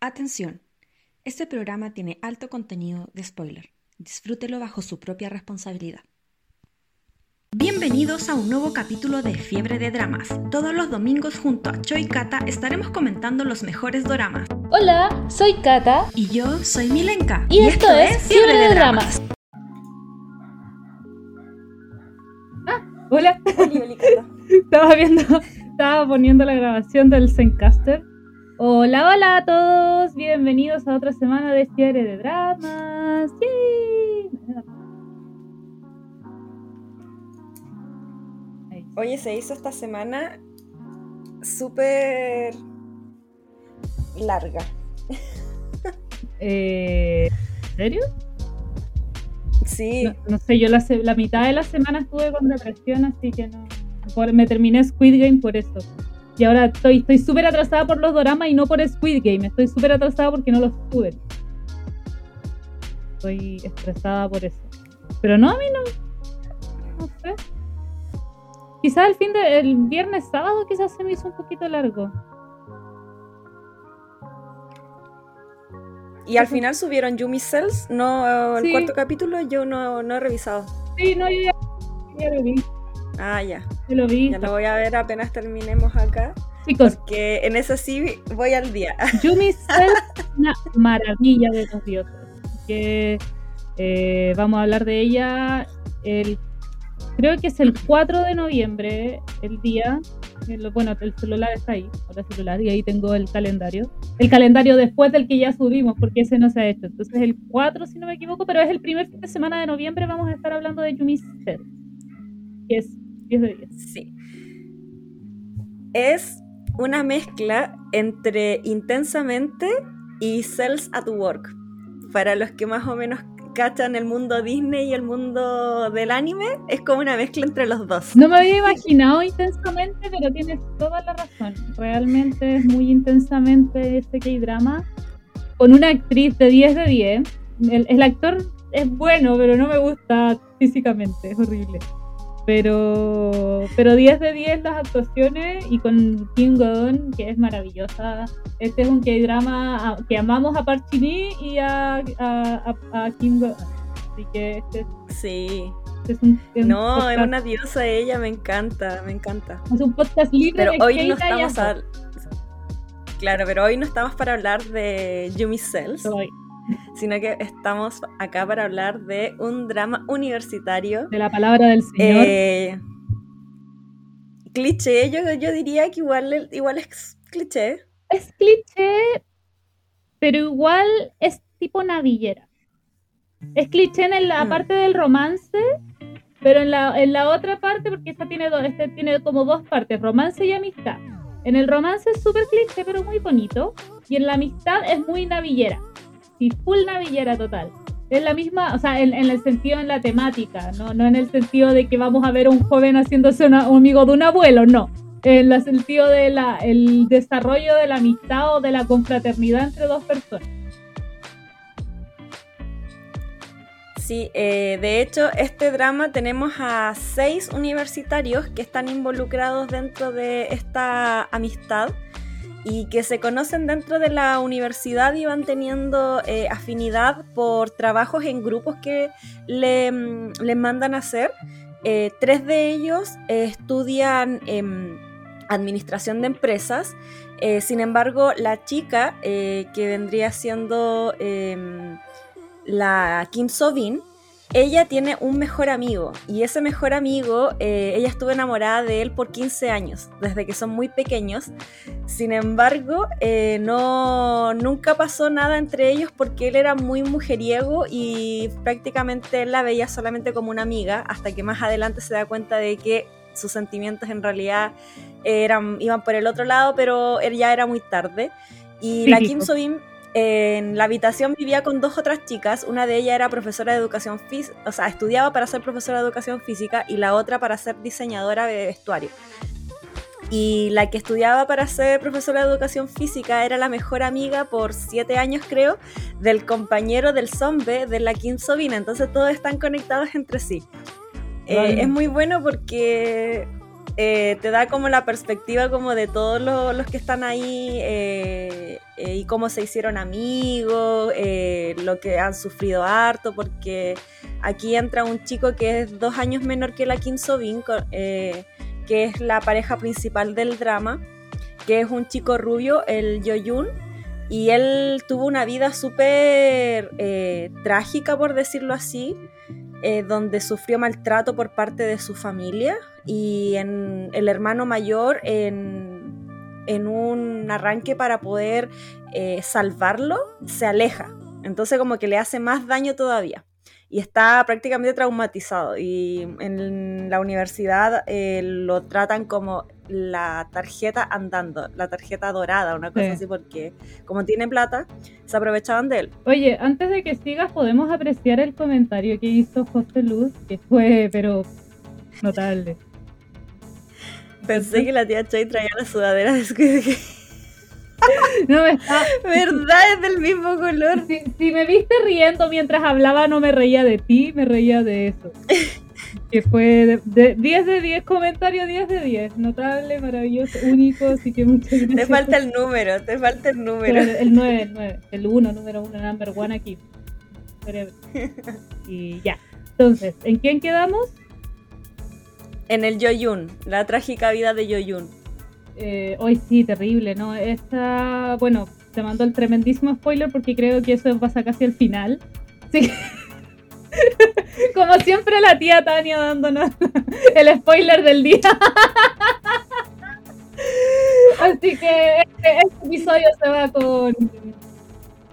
Atención, este programa tiene alto contenido de spoiler. Disfrútelo bajo su propia responsabilidad. Bienvenidos a un nuevo capítulo de Fiebre de Dramas. Todos los domingos junto a Choi Kata estaremos comentando los mejores doramas. Hola, soy Kata. Y yo soy Milenka. Y, esto, es Fiebre de Dramas. Ah, hola. estaba viendo, estaba poniendo la grabación del Zencaster Hola, hola a todos, bienvenidos a otra semana de Fiebre de Dramas. Oye, se hizo esta semana súper larga. Eh, ¿En serio? Sí. No, sé, yo la, la, mitad de la semana estuve con depresión, así que no. me terminé Squid Game por eso. Y ahora estoy estoy súper atrasada por los doramas y no por Squid Game. Estoy súper atrasada porque no los tuve. Estoy estresada por eso. Pero no, a mí no. No sé. Quizás el fin de el viernes sábado quizás se me hizo un poquito largo. Y al final subieron Yumi Cells, no el cuarto capítulo, yo no, no he revisado. Sí, no, yo ya lo vi. Ah, ya. Yo lo vi. Ya lo voy a ver apenas terminemos acá. Chicos. Porque en eso sí voy al día. Yumi es una maravilla de los dioses. Que eh, vamos a hablar de ella el creo que es el 4 de noviembre, el día. bueno, el celular está ahí, el celular, y ahí tengo el calendario. El calendario después del que ya subimos, porque ese no se ha hecho. Entonces, el 4, si no me equivoco, pero es el primer fin de semana de noviembre, vamos a estar hablando de Yumi Ser, que es 10 de 10. Sí. Es una mezcla entre Intensamente y Cells at Work. Para los que más o menos cachan el mundo Disney y el mundo del anime, es como una mezcla entre los dos. No me había imaginado intensamente, pero tienes toda la razón. Realmente es muy intensamente este K-drama. Con una actriz de 10 de 10. el actor es bueno, pero no me gusta físicamente, es horrible. Pero, pero 10 de 10 las actuaciones y con Kim Godon, que es maravillosa. Este es un K-drama que amamos a Park y a, a, a, Kim Godon. Así que este Sí. es un, no, es una diosa ella, me encanta, me encanta. Es un podcast libre. Pero hoy no estamos Claro, pero hoy no estamos para hablar de Yumi Cells sino que estamos acá para hablar de un drama universitario. De la palabra del Señor. Eh, cliché, yo, yo diría que igual, igual es cliché. Es cliché, pero igual es tipo navillera. Es cliché en la mm. parte del romance, pero en la, en la otra parte, porque esta tiene, este tiene como dos partes, romance y amistad. En el romance es súper cliché, pero muy bonito. Y en la amistad es muy navillera y full navillera total. Es la misma, o sea, en, el sentido, en la temática, ¿no? no en el sentido de que vamos a ver a un joven haciéndose un amigo de un abuelo, no. En el sentido del el desarrollo de la amistad o de la confraternidad entre dos personas. Sí, eh, de hecho, este drama tenemos a seis universitarios que están involucrados dentro de esta amistad y que se conocen dentro de la universidad y van teniendo eh, afinidad por trabajos en grupos que le, mm, mandan a hacer. Eh, tres de ellos estudian administración de empresas, eh, sin embargo la chica que vendría siendo em, la Kim Sovin, ella tiene un mejor amigo y ese mejor amigo, eh, ella estuvo enamorada de él por 15 años, desde que son muy pequeños. Sin embargo, eh, no, nunca pasó nada entre ellos porque él era muy mujeriego y prácticamente él la veía solamente como una amiga, hasta que más adelante se da cuenta de que sus sentimientos en realidad eran, iban por el otro lado, pero él ya era muy tarde. Y la Kim Sobin en la habitación vivía con dos otras chicas, una de ellas era profesora de educación física, o sea, estudiaba para ser profesora de educación física y la otra para ser diseñadora de vestuario. Y la que estudiaba para ser profesora de educación física era la mejor amiga por siete años, creo, del compañero del zombie de la Kim Sobina. Entonces todos están conectados entre sí. Eh, es muy bueno porque eh, te da como la perspectiva como de todos los, que están ahí eh, eh, y cómo se hicieron amigos, lo que han sufrido harto, porque aquí entra un chico que es dos años menor que la Kim Sobin, que es la pareja principal del drama, que es un chico rubio, el Yoyun, y él tuvo una vida súper trágica, por decirlo así. Donde sufrió maltrato por parte de su familia y en el hermano mayor en, en un arranque para poder eh, salvarlo se aleja. Entonces como que le hace más daño todavía. Y está prácticamente traumatizado. Y en la universidad eh, lo tratan como la tarjeta andando, la tarjeta dorada, una cosa así, porque como tiene plata, se aprovechaban de él. Oye, antes de que sigas, podemos apreciar el comentario que hizo José Luz, que fue, pero notable. Pensé que la tía Choi traía la sudadera de Squid No me está. ¿Verdad? Es del mismo color. Si, me viste riendo mientras hablaba, no me reía de ti, me reía de eso. que fue de, 10 de 10 comentarios, 10 de 10. Notable, maravilloso, único, así que muchas gracias. Te falta el número, te falta el número. el 9, el 9, el 1, número 1, number 1 aquí. Y ya. Entonces, ¿en quién quedamos? En el Yoyun, la trágica vida de Yoyun. Eh, hoy sí, terrible, ¿no? Esta, bueno, te mando el tremendísimo spoiler porque creo que eso pasa casi al final. Sí. Como siempre la tía Tania dándonos el spoiler del día. Así que este, este episodio se va con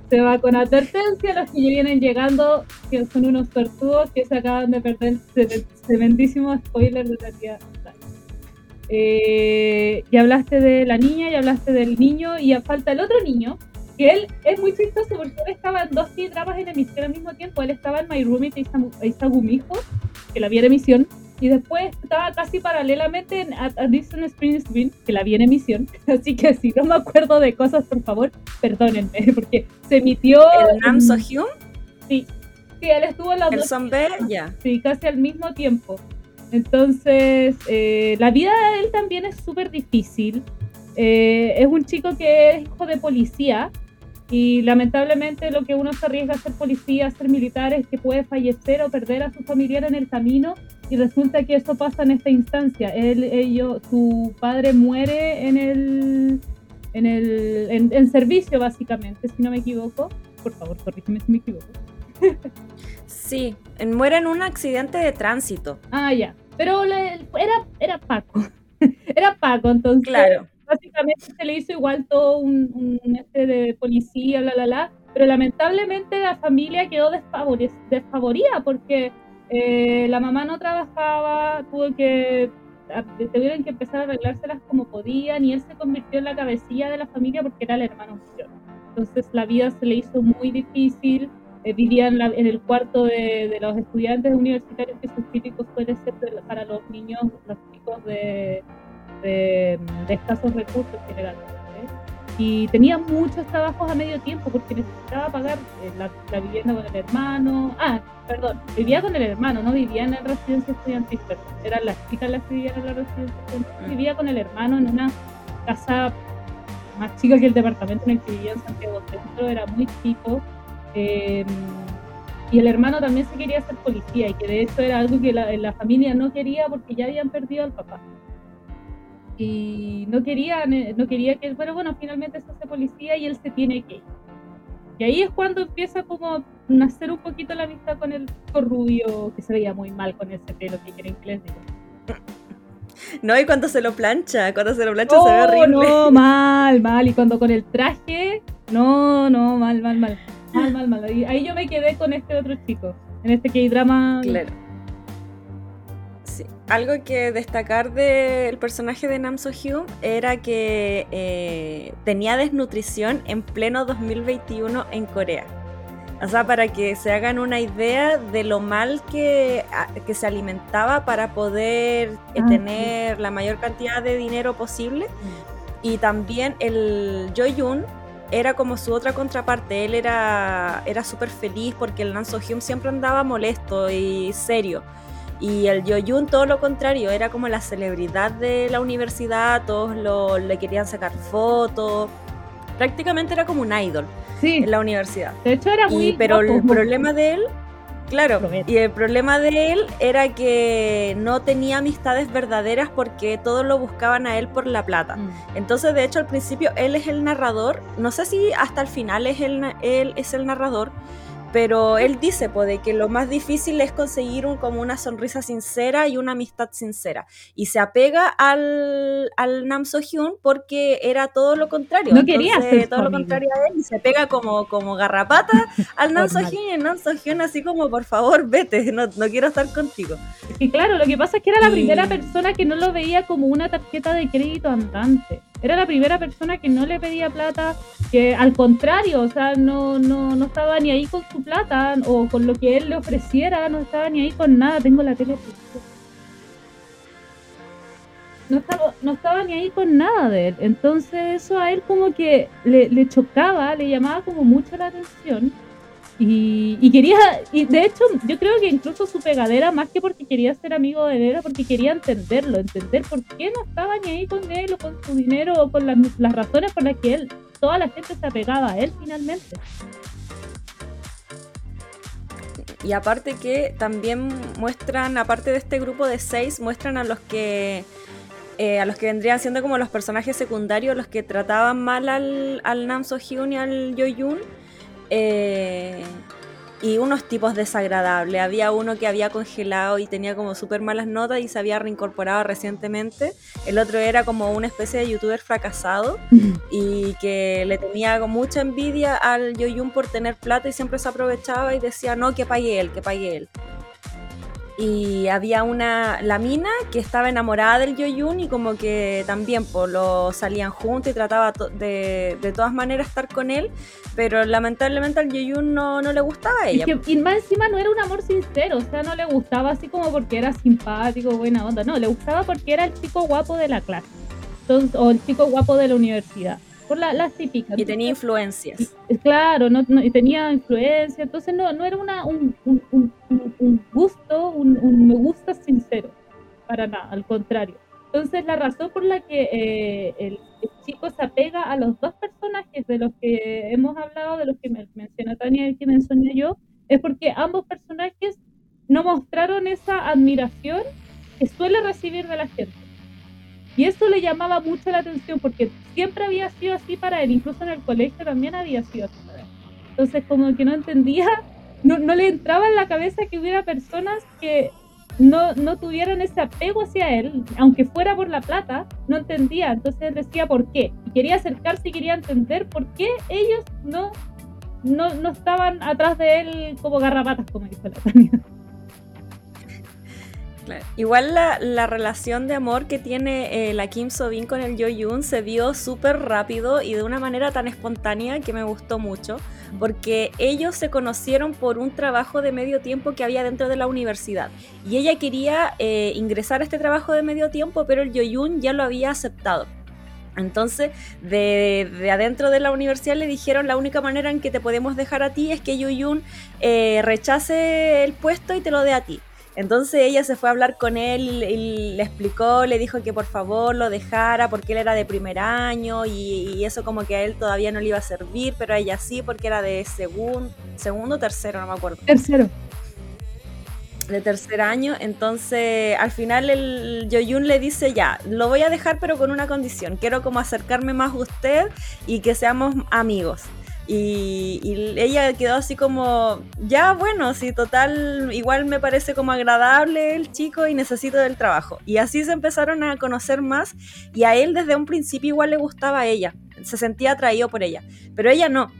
se va con advertencia los que vienen llegando, que son unos tortudos que se acaban de perder el tremendísimo spoiler de la tía. Eh, y hablaste de la niña, y hablaste del niño, y falta el otro niño, que él es muy chistoso porque él estaba en dos dramas en emisión al mismo tiempo. Él estaba en My Roommate Isa Gumijo, que la vi en emisión, y después estaba casi paralelamente en A, Disney Spring Screen, que la vi en emisión. Así que si no me acuerdo de cosas, por favor, perdónenme, porque se emitió. ¿El Nam So Hyun? Sí. Sí, él estuvo en la ¿El Zombie? Ya. Sí, casi al mismo tiempo. Entonces, eh, la vida de él también es súper difícil. Eh, es un chico que es hijo de policía y lamentablemente lo que uno se arriesga a ser policía, a ser militar, es que puede fallecer o perder a su familiar en el camino y resulta que eso pasa en esta instancia. Él, ellos, su padre muere en el, en el en, servicio básicamente, si no me equivoco. Por favor, corrígeme si me equivoco. sí, muere en un accidente de tránsito. Ah, ya. Pero era, era Paco. era Paco, entonces. Claro básicamente se le hizo igual todo un, este de policía, bla, bla, bla, pero lamentablemente la familia quedó desfavorida porque eh, la mamá no trabajaba, tuvo que tuvieron que empezar a arreglárselas como podían y él se convirtió en la cabecilla de la familia porque era el hermano mayor. Entonces la vida se le hizo muy difícil, eh, vivía en, el cuarto de, los estudiantes universitarios que son típicos puede ser para los niños, los chicos de, de, escasos recursos generalmente. Y tenía muchos trabajos a medio tiempo porque necesitaba pagar eh, la, vivienda con el hermano. Ah, perdón, vivía con el hermano, no vivía en la residencia estudiantil, perdón. Eran las chicas las que vivían en la residencia estudiantil. Vivía con el hermano en una casa más chica que el departamento en el que vivía en Santiago Centro, era muy chico. Em, y el hermano también se quería hacer policía y que de hecho era algo que la, la familia no quería porque ya habían perdido al papá y no quería, no quería que, pero bueno, finalmente se hace policía y él se tiene que ir. Y ahí es cuando empieza como a nacer un poquito la amistad con el rubio, que se veía muy mal con ese pelo que quieren que les diga. No, y cuando se lo plancha, cuando se lo plancha se ve oh, horrible. No, mal, mal. Y cuando con el traje, no, no, mal, mal, mal. Mal, mal, mal. Ahí, yo me quedé con este otro chico, en este K-drama. Claro algo que destacar del personaje de Nam So Hyun era que eh, tenía desnutrición en pleno 2021 en Corea. O sea, para que se hagan una idea de lo mal que, que se alimentaba para poder eh, ah, tener la mayor cantidad de dinero posible. Mm. Y también el Yoyun era como su otra contraparte. Él era, era súper feliz porque el So Hyun siempre andaba molesto y serio Y el Yoyun todo lo contrario, era como la celebridad de la universidad, todos lo, le querían sacar fotos, prácticamente era como un idol en la universidad. De hecho era muy... pero el problema de él Claro, y el problema de él era que no tenía amistades verdaderas porque todos lo buscaban a él por la plata. Mm. Entonces, de hecho, al principio él es el narrador, no sé si hasta el final es el, él es el narrador, pero él dice pues, que lo más difícil es conseguir un, como una sonrisa sincera y una amistad sincera. Y se apega al, al Nam So Hyun porque era todo lo contrario. No quería todo lo contrario a él y se pega como, como garrapata al Nam So Hyun y el Nam So Hyun así como por favor vete, no, no quiero estar contigo. Y claro, lo que pasa es que era la primera persona que no lo veía como una tarjeta de crédito andante. Era la primera persona que no le pedía plata, que al contrario, o sea, no, no, no estaba ni ahí con su plata o con lo que él le ofreciera, no estaba ni ahí con nada. Tengo la tele. No estaba, no estaba ni ahí con nada de él. Entonces eso a él como que le, le chocaba, le llamaba como mucho la atención. Y, quería, y de hecho, yo creo que incluso su pegadera, más que porque quería ser amigo de él, era porque quería entenderlo, entender por qué no estaba ni ahí con él o con su dinero o con las, las razones por las que él, toda la gente se apegaba a él finalmente. Y aparte que también muestran, aparte de este grupo de seis, muestran a los que eh, a los que vendrían siendo como los personajes secundarios, los que trataban mal al, al Nam So Hyun y al Yo Yoon eh, y unos tipos desagradables. Había uno que había congelado y tenía como súper malas notas y se había reincorporado recientemente. El otro era como una especie de youtuber fracasado y que le tenía mucha envidia al Yoyun por tener plata y siempre se aprovechaba y decía, no, que pague él, que pague él y había una, la mina que estaba enamorada del Yoyun y como que también pues, lo salían juntos y trataba de, de todas maneras estar con él, pero lamentablemente al Yoyun no, no le gustaba a ella. y más encima no era un amor sincero, o sea, no le gustaba así como porque era simpático, buena onda, no, le gustaba porque era el chico guapo de la clase, o el chico guapo de la universidad por la, las típicas. Y tenía influencias. claro, no, y tenía influencia, entonces no, no era una, un, un, un, gusto, un, me gusta sincero, para nada, al contrario. Entonces la razón por la que eh, el, chico se apega a los dos personajes de los que hemos hablado, de los que menciona Tania y que mencioné yo, es porque ambos personajes no mostraron esa admiración que suele recibir de la gente. Y eso le llamaba mucho la atención porque siempre había sido así para él, incluso en el colegio también había sido así para él. Entonces como que no entendía, no, no le entraba en la cabeza que hubiera personas que no, no tuvieran ese apego hacia él, aunque fuera por la plata, no entendía. Entonces él decía por qué. Y quería acercarse y quería entender por qué ellos no, no, no estaban atrás de él como garrapatas, como dijo la Tania. Igual la, relación de amor que tiene eh, la Kim Sobin con el Yo Yoon se vio súper rápido y de una manera tan espontánea que me gustó mucho, porque ellos se conocieron por un trabajo de medio tiempo que había dentro de la universidad. Y ella quería eh, ingresar a este trabajo de medio tiempo, pero el Yo Yoon ya lo había aceptado. Entonces, de, adentro de la universidad le dijeron la única manera en que te podemos dejar a ti es que Yo Yoon eh, rechace el puesto y te lo dé a ti. Entonces ella se fue a hablar con él y le explicó, le dijo que por favor lo dejara porque él era de primer año y, eso como que a él todavía no le iba a servir, pero a ella sí porque era de segundo, segundo o tercero, no me acuerdo. Tercero. De tercer año, entonces al final el Yoyun le dice ya, lo voy a dejar pero con una condición, quiero como acercarme más a usted y que seamos amigos. Y, ella quedó así como, ya bueno, sí, total, igual me parece como agradable el chico y necesito del trabajo. Y así se empezaron a conocer más y a él desde un principio igual le gustaba a ella, se sentía atraído por ella, pero ella no.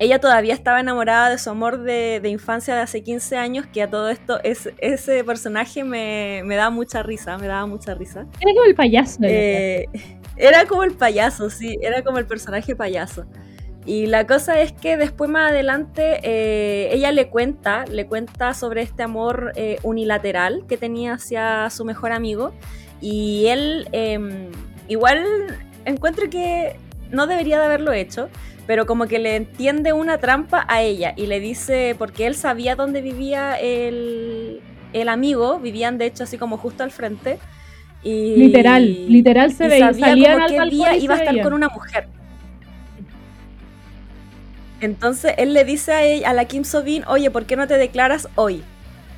Ella todavía estaba enamorada de su amor de, infancia de hace 15 años, que a todo esto es, ese personaje me, me da mucha risa, me daba mucha risa. Era como el payaso. Eh, era como el payaso, sí, era como el personaje payaso. Y la cosa es que después más adelante eh, ella le cuenta, le cuenta sobre este amor eh, unilateral que tenía hacia su mejor amigo y él em, igual encuentra que no debería de haberlo hecho, pero como que le entiende una trampa a ella y le dice, porque él sabía dónde vivía el, el amigo, vivían de hecho así como justo al frente. Y, literal, literal se y veía. sabía Salían como al qué día iba a estar con una mujer. Entonces él le dice a, ella, a la Kim Sobin, oye, ¿por qué no te declaras hoy?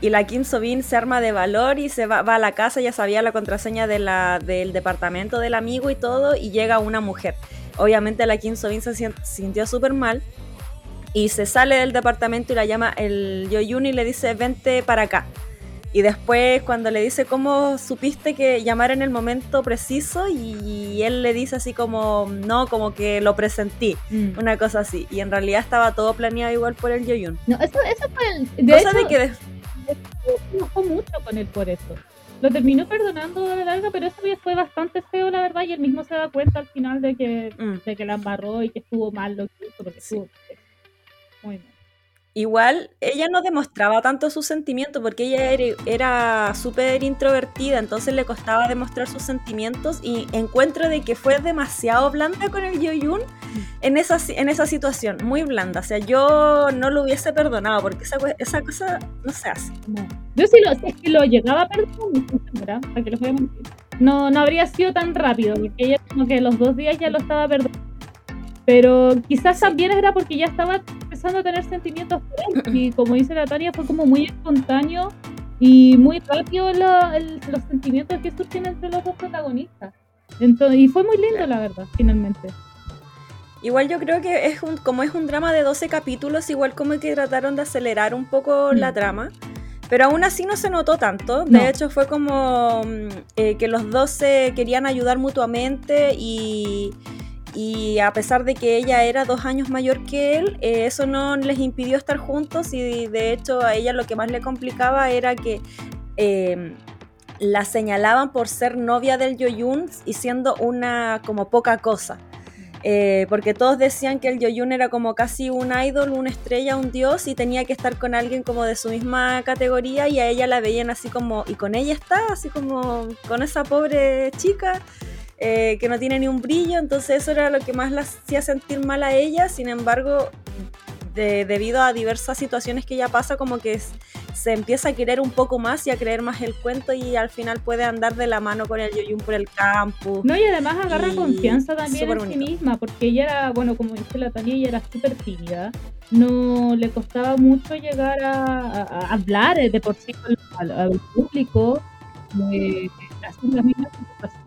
Y la Kim Sobin se arma de valor y se va, a la casa, ya sabía la contraseña del departamento del amigo y todo, y llega una mujer. Obviamente la Kim Sobin se sintió súper mal y se sale del departamento y la llama el Yoyun y le dice, vente para acá. Y después cuando le dice, ¿cómo supiste que llamar en el momento preciso? Y él le dice así como, no, como que lo presentí, Mm. una cosa así. Y en realidad estaba todo planeado igual por el Yoyun. No, eso, eso fue el. De Cosa hecho, de que enojó mucho con él por eso. Lo terminó perdonando la larga, pero eso fue bastante feo, la verdad, y él mismo se da cuenta al final de que, Mm. de que la embarró y que estuvo mal lo que hizo, porque Sí. estuvo muy mal. Igual ella no demostraba tanto sus sentimientos porque ella era, era súper introvertida, entonces le costaba demostrar sus sentimientos y encuentro de que fue demasiado blanda con el Yoyun en esa, en esa situación, muy blanda. O sea, yo no lo hubiese perdonado porque esa, esa cosa no se hace. No. Yo si, lo, si es que lo llegaba a perdonar, para que les voy a mentir. No, no habría sido tan rápido, porque ella como que los dos días ya lo estaba perdonando. Pero quizás también era porque ya estaba empezando a tener sentimientos. Y como dice la Tania, fue como muy espontáneo y muy rápido lo- el- los sentimientos que surgen entre los dos protagonistas. Entonces, y fue muy lindo, la verdad, finalmente. Igual yo creo que es un, como es un drama de 12 capítulos, igual como que trataron de acelerar un poco Mm. la trama. Pero aún así no se notó tanto. De No. hecho, fue como mm, eh, que los dos se querían ayudar mutuamente y, y a pesar de que ella era dos años mayor que él, eh, eso no les impidió estar juntos y de hecho a ella lo que más le complicaba era que eh, la señalaban por ser novia del Yoyun y siendo una como poca cosa. Eh, porque todos decían que el Yoyun era como casi un idol, una estrella, un dios y tenía que estar con alguien como de su misma categoría y a ella la veían así como, y con ella está, así como con esa pobre chica eh, que no tiene ni un brillo, entonces eso era lo que más la hacía sentir mal a ella, sin embargo, de- debido a diversas situaciones que ella pasa, como que es- se empieza a querer un poco más y a creer más el cuento y al final puede andar de la mano con el Yoyun por el campus. No, y además agarra Y confianza también en sí misma, porque ella era, bueno, como dice la Tania, ella era súper tímida. No le costaba mucho llegar a, a- a hablar eh, de por sí al, al público, eh, hacer las mismas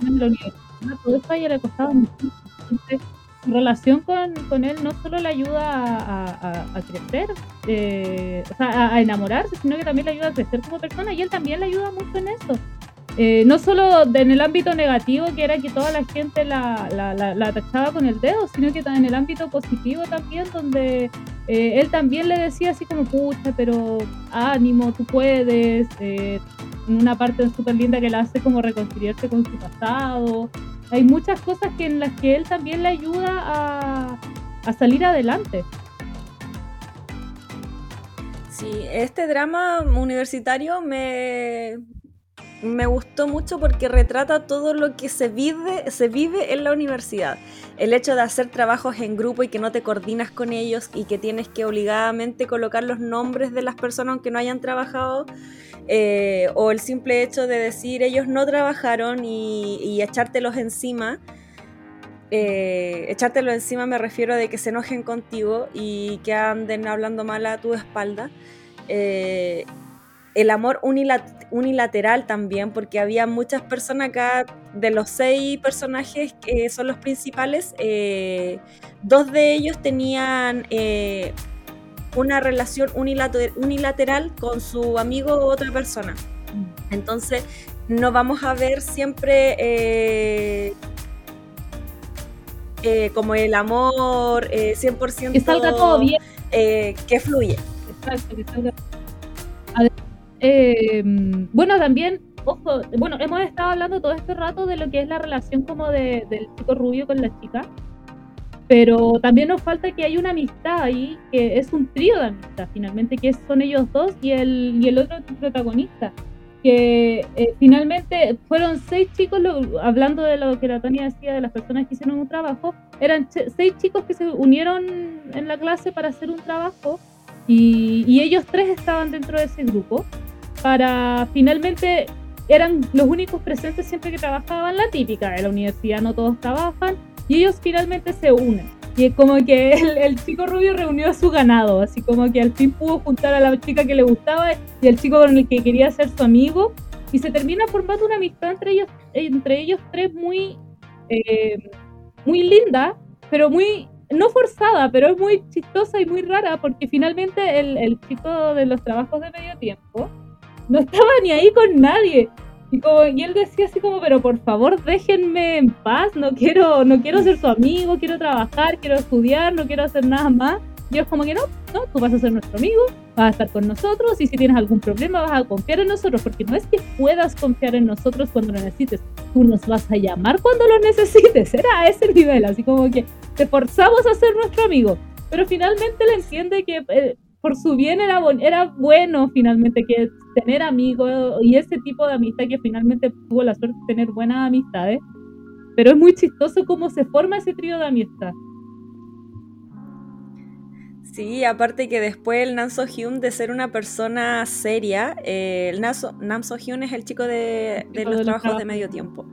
en la universidad, todo eso a ella le costaba muchísimo. Entonces, su relación con, con él no solo le ayuda a- a- a crecer, eh, o sea, a, a enamorarse, sino que también le ayuda a crecer como persona y él también le ayuda mucho en eso. Eh, no solo en el ámbito negativo, que era que toda la gente la, la, la, la tachaba con el dedo, sino que en el ámbito positivo también, donde eh, él también le decía así como, pucha, pero ánimo, tú puedes, eh, una parte súper linda que la hace como reconciliarse con su pasado. Hay muchas cosas que en las que él también le ayuda a, a salir adelante. Sí, este drama universitario me, me gustó mucho porque retrata todo lo que se vive, se vive en la universidad. El hecho de hacer trabajos en grupo y que no te coordinas con ellos y que tienes que obligadamente colocar los nombres de las personas aunque no hayan trabajado. eh, o el simple hecho de decir ellos no trabajaron y, echártelos encima. Eh, echártelo encima me refiero de que se enojen contigo y que anden hablando mal a tu espalda. Eh, el amor unilat- unilateral también, porque había muchas personas acá, de los seis personajes que son los principales, eh, dos de ellos tenían eh, una relación unilater- unilateral con su amigo u otra persona. Entonces, no vamos a ver siempre eh, eh, como el amor eh, 100% Que salga todo bien. eh, que fluye. Exacto, que salga. Eh, bueno, también, ojo, bueno, hemos estado hablando todo este rato de lo que es la relación como de, del chico rubio con la chica, pero también nos falta que hay una amistad ahí, que es un trío de amistad finalmente, que son ellos dos y el, y el otro protagonista. Que eh, finalmente fueron seis chicos, lo- hablando de lo que la Tania decía de las personas que hicieron un trabajo, eran seis chicos que se unieron en la clase para hacer un trabajo y, y ellos tres estaban dentro de ese grupo. Para finalmente eran los únicos presentes siempre que trabajaban la típica de la universidad, no todos trabajan, y ellos finalmente se unen. Y es como que el, chico rubio reunió a su ganado, así como que al fin pudo juntar a la chica que le gustaba y el chico con el que quería ser su amigo, y se termina formando una amistad entre ellos, entre ellos tres muy, eh, muy linda, pero muy no forzada, pero es muy chistosa y muy rara porque finalmente el, el chico de los trabajos de medio tiempo no estaba ni ahí con nadie. Y, como, y él decía así como, pero por favor déjenme en paz, no quiero, no quiero ser su amigo, quiero trabajar, quiero estudiar, no quiero hacer nada más. Y es como que no, no, tú vas a ser nuestro amigo, vas a estar con nosotros y si tienes algún problema vas a confiar en nosotros, porque no es que puedas confiar en nosotros cuando lo necesites, tú nos vas a llamar cuando lo necesites, era a ese nivel, así como que te forzamos a ser nuestro amigo, pero finalmente le entiende que eh, por su bien era, era bueno finalmente que tener amigos y ese tipo de amistad que finalmente tuvo la suerte de tener buenas amistades, pero es muy chistoso cómo se forma ese trío de amistad. Sí, aparte que después el Nam So Hyun de ser una persona seria, eh, el Nam So, Hyun es el chico de, los trabajos de medio tiempo.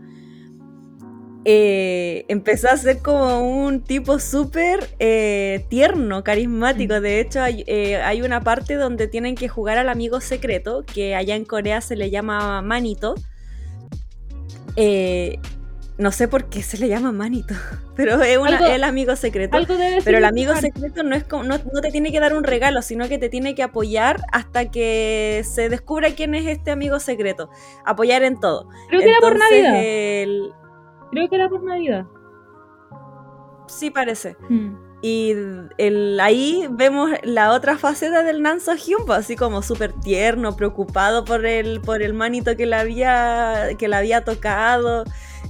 Eh, empezó a ser como un tipo súper eh, tierno, carismático. De hecho, hay, hay, una parte donde tienen que jugar al amigo secreto, que allá en Corea se le llama Manito no sé por qué se le llama manito, pero es el amigo secreto. pero el amigo secreto no, es no, te tiene que dar un regalo, sino que te tiene que apoyar hasta que se descubra quién es este amigo secreto. Apoyar en todo. Creo que era por Navidad. Creo que era por Navidad. Sí, parece. Hmm. Y el, ahí vemos la otra faceta del Nanzo Hyun, pues, así como súper tierno, preocupado por el, por el manito que le había, que le había tocado.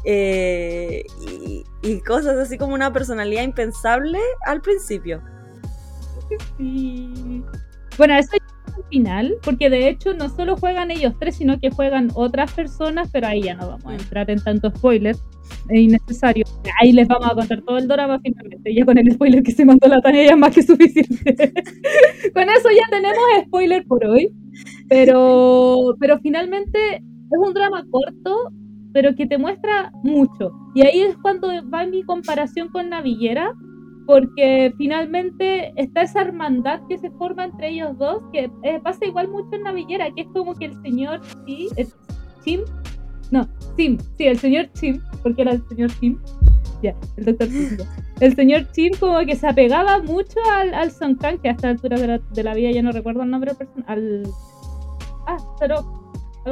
Eh, y, cosas así como una personalidad impensable al principio. Bueno, eso el final, porque de hecho no solo juegan ellos tres, sino que juegan otras personas, pero ahí ya no vamos a entrar en tanto spoiler, es innecesario. Ahí les vamos a contar todo el drama finalmente, ya con el spoiler que se mandó la Tania ya es más que suficiente. con eso ya tenemos spoiler por hoy, pero, pero finalmente es un drama corto, pero que te muestra mucho. Y ahí es cuando va mi comparación con Navillera, porque finalmente está esa hermandad que se forma entre ellos dos, que eh, pasa igual mucho en Navillera, que es como que el señor Chim, no, Sim, sí, el señor Chim, porque era el señor Chim, ya, el doctor Chim, el señor Chim como que se apegaba mucho al, al Son Kang, que a esta altura de la, de la vida ya no recuerdo el nombre del al... Ah,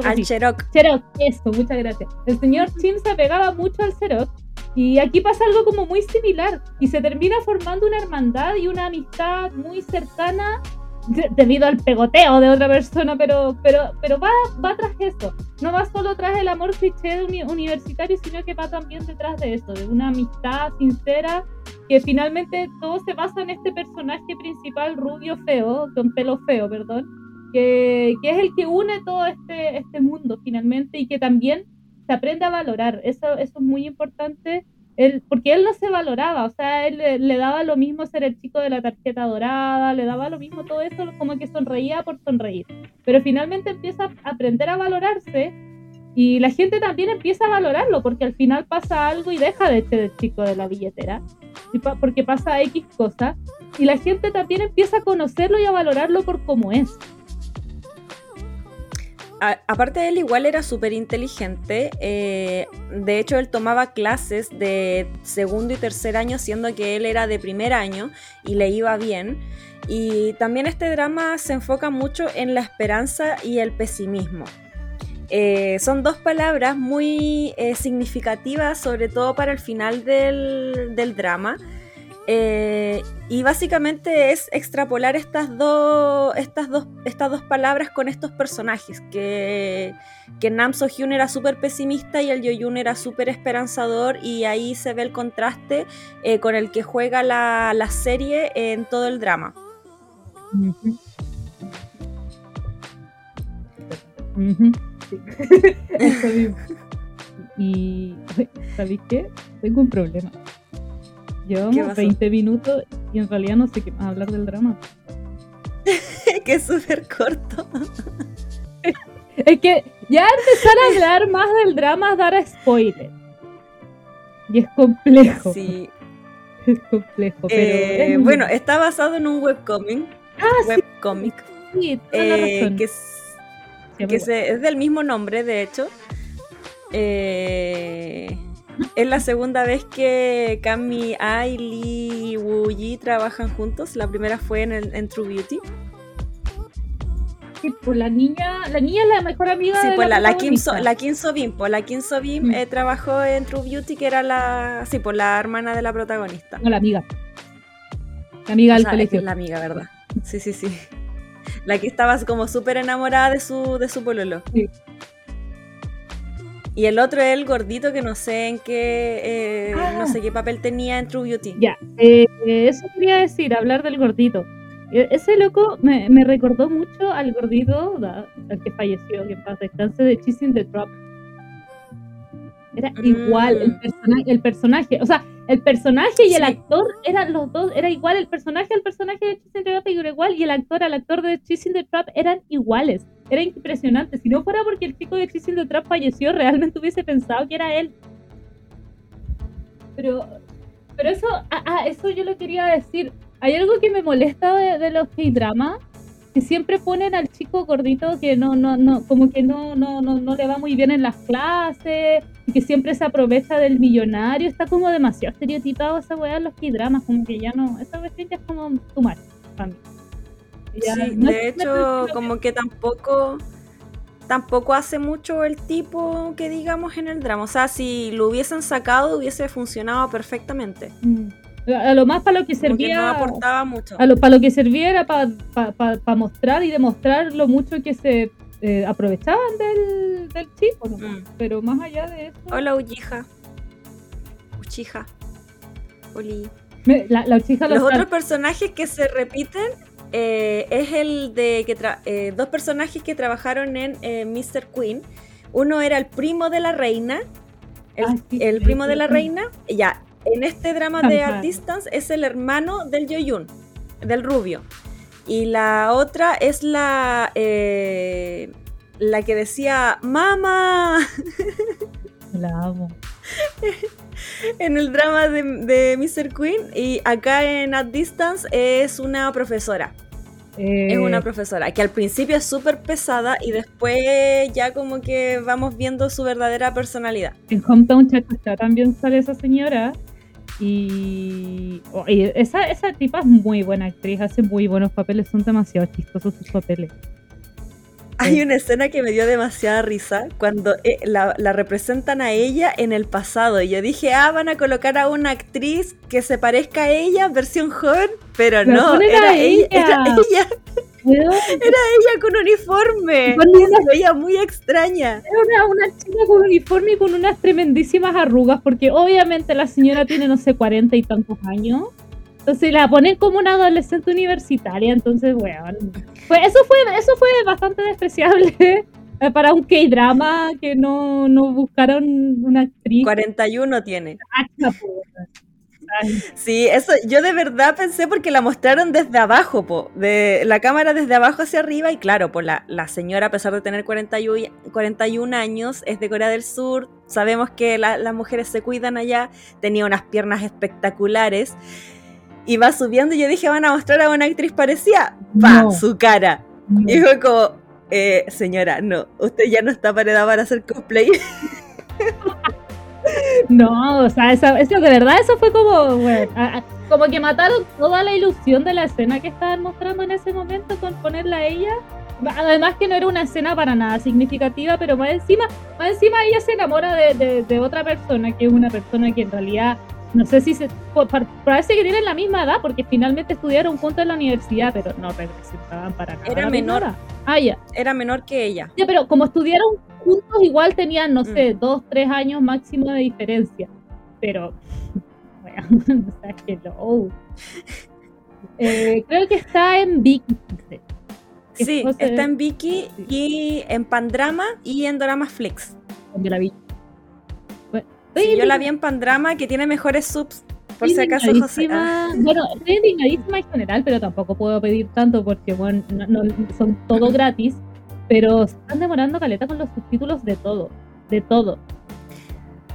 al Cherok. Cherok, eso, muchas gracias. El señor Chim se apegaba mucho al Cherok. Y aquí pasa algo como muy similar. Y se termina formando una hermandad y una amistad muy cercana debido al pegoteo de otra persona, pero, pero, pero va, va tras eso. No va solo tras el amor cliché universitario, sino que va también detrás de eso, de una amistad sincera, que finalmente todo se basa en este personaje principal rubio feo, con pelo feo, perdón, que, es el que une todo este, este mundo finalmente y que también se aprende a valorar. Eso, eso es muy importante, él, porque él no se valoraba, o sea, él le, daba lo mismo ser el chico de la tarjeta dorada, le daba lo mismo todo eso, como que sonreía por sonreír. Pero finalmente empieza a aprender a valorarse y la gente también empieza a valorarlo, porque al final pasa algo y deja de ser el chico de la billetera, porque pasa X cosa, y la gente también empieza a conocerlo y a valorarlo por cómo es aparte de él, igual era súper inteligente. Eh, de hecho, él tomaba clases de segundo y tercer año, siendo que él era de primer año y le iba bien. Y también este drama se enfoca mucho en la esperanza y el pesimismo. Eh, son dos palabras muy eh, significativas, sobre todo para el final del, del drama. Eh, y básicamente es extrapolar estas, dos, estas, dos, estas dos palabras con estos personajes, que, que Nam So Hyun era súper pesimista y el Yoyun era súper esperanzador y ahí se ve el contraste eh, con el que juega la, la, serie en todo el drama. y, ¿sabéis qué? Tengo un problema. Llevamos 20 minutos y en realidad no sé qué más hablar del drama. que es súper corto. Es que ya empezar a hablar más del drama es dar spoiler. Y es complejo. Sí. Es complejo. Pero Eh, es- bueno, está basado en un webcomic. Ah, sí, webcomic. sí, la eh, razón. que, es, Sí, que se- es del mismo nombre, de hecho. Eh, es la segunda vez que Kami Ai, Lee y Wu Yi trabajan juntos. La primera fue en, el- en True Beauty. Sí, pues la niña, la niña es la mejor amiga Sí, de pues la, la, la Kim So, la Kim So Bin, pues la Kim So Bin Mm. eh, trabajó en True Beauty, que era la, sí, pues la hermana de la protagonista. No, la amiga. La amiga O del sea, colegio. la amiga, ¿verdad? Sí, sí, sí. La que estaba como súper enamorada de su, de su pololo. Sí. Y el otro es el gordito que no sé en qué, eh, Ah. no sé qué papel tenía en True Beauty. Ya, eh, eso quería decir, hablar del gordito. E- Ese loco me, me recordó mucho al gordito, al que falleció, que en paz descanse, de Chasing the Trap. Era Mm. igual el, persona- el personaje, o sea, el personaje y el actor eran los dos, era igual, el personaje al personaje de Chasing the Trap era igual, y el actor al actor de Chasing the Trap eran iguales. Era impresionante. Si no fuera porque el chico de Chasing the Trap falleció, realmente hubiese pensado que era él. Pero, pero eso, ah, ah, eso yo lo quería decir. Hay algo que me molesta de, de los K-dramas, que siempre ponen al chico gordito que no, no, no, como que no, no, no, no le va muy bien en las clases, y que siempre se aprovecha del millonario. Está como demasiado estereotipado esa weá en los K-dramas, como que ya no, esa cuestión ya es como too much para mí. Ya Sí, no de hecho, como que tampoco tampoco hace mucho el tipo que digamos en el drama. O sea, si lo hubiesen sacado hubiese funcionado perfectamente. Mm. A lo más para lo que Como que servía. no aportaba mucho. a lo, para lo que servía era para mostrar y demostrar lo mucho que se eh, aprovechaban del, del chico, ¿no? Mm. pero más allá de eso, Hola, Uchiha. Uchiha. Oli. me- la, la Uchiha Los lo otros personajes que se repiten eh, es el de que tra- eh, dos personajes que trabajaron en eh, Mr. Queen. Uno era el primo de la reina. El, Ah, sí, el sí, primo sí, de la sí. reina. Ya, en este drama de. At Distance es el hermano del Yoyun, del rubio. Y la otra es la. eh, la que decía, ¡Mamá! la amo. en el drama de, de Mr. Queen. Y acá en At Distance es una profesora. Eh, Es una profesora que al principio es súper pesada y después ya como que vamos viendo su verdadera personalidad. en Hometown Cha-Cha-Cha también sale esa señora y, oh, y esa, esa tipa es muy buena actriz, hace muy buenos papeles, son demasiado chistosos sus papeles. Hay una escena que me dio demasiada risa cuando eh, la, la representan a ella en el pasado. Y yo dije, ah, van a colocar a una actriz que se parezca a ella, versión joven. Pero no, era ella. era ella, Weón, ella con uniforme. Con una- Se veía muy extraña. Era una, una chica con uniforme y con unas tremendísimas arrugas, porque obviamente la señora tiene, no sé, cuarenta y tantos años. Entonces la ponen como una adolescente universitaria, entonces, weón. Pues eso fue, eso fue bastante despreciable para un K-drama que no, no buscaron una actriz. 41 tiene. Sí, eso yo de verdad pensé porque la mostraron desde abajo, po, de la cámara desde abajo hacia arriba y claro, pues la, la señora a pesar de tener 41, 41 años es de Corea del Sur, sabemos que la- las mujeres se cuidan allá, tenía unas piernas espectaculares y va subiendo y yo dije van a mostrar a una actriz parecida, va, No. su cara. no. Y fue como, eh, señora, no, usted ya no está para edad para hacer cosplay. No, o sea, eso, eso de verdad, eso fue como, bueno, a- a- como que mataron toda la ilusión de la escena que estaban mostrando en ese momento con ponerla a ella. Además que no era una escena para nada significativa, pero más encima, más encima ella se enamora de, de- de otra persona, que es una persona que en realidad, no sé si se, parece que tienen la misma edad, porque finalmente estudiaron juntos en la universidad, pero no representaban para nada. Era menor. Ah, ya. Era menor que ella. Ya, pero como estudiaron juntos, igual tenían, no Mm. sé, dos, tres años máximo de diferencia. Pero, bueno, o sea, hello. Eh, creo que está en Vicky. Sí, está en Viki y en Pandrama y en Dorama Flix. Cuando la vi. Bueno, Sí, yo la vi en Pandrama que tiene mejores subs. Por si acaso, José. Ah. Bueno, estoy indignadísima en general, pero tampoco puedo pedir tanto porque, bueno, no- no- son todo gratis. Pero se están demorando caleta con los subtítulos de todo, de todo.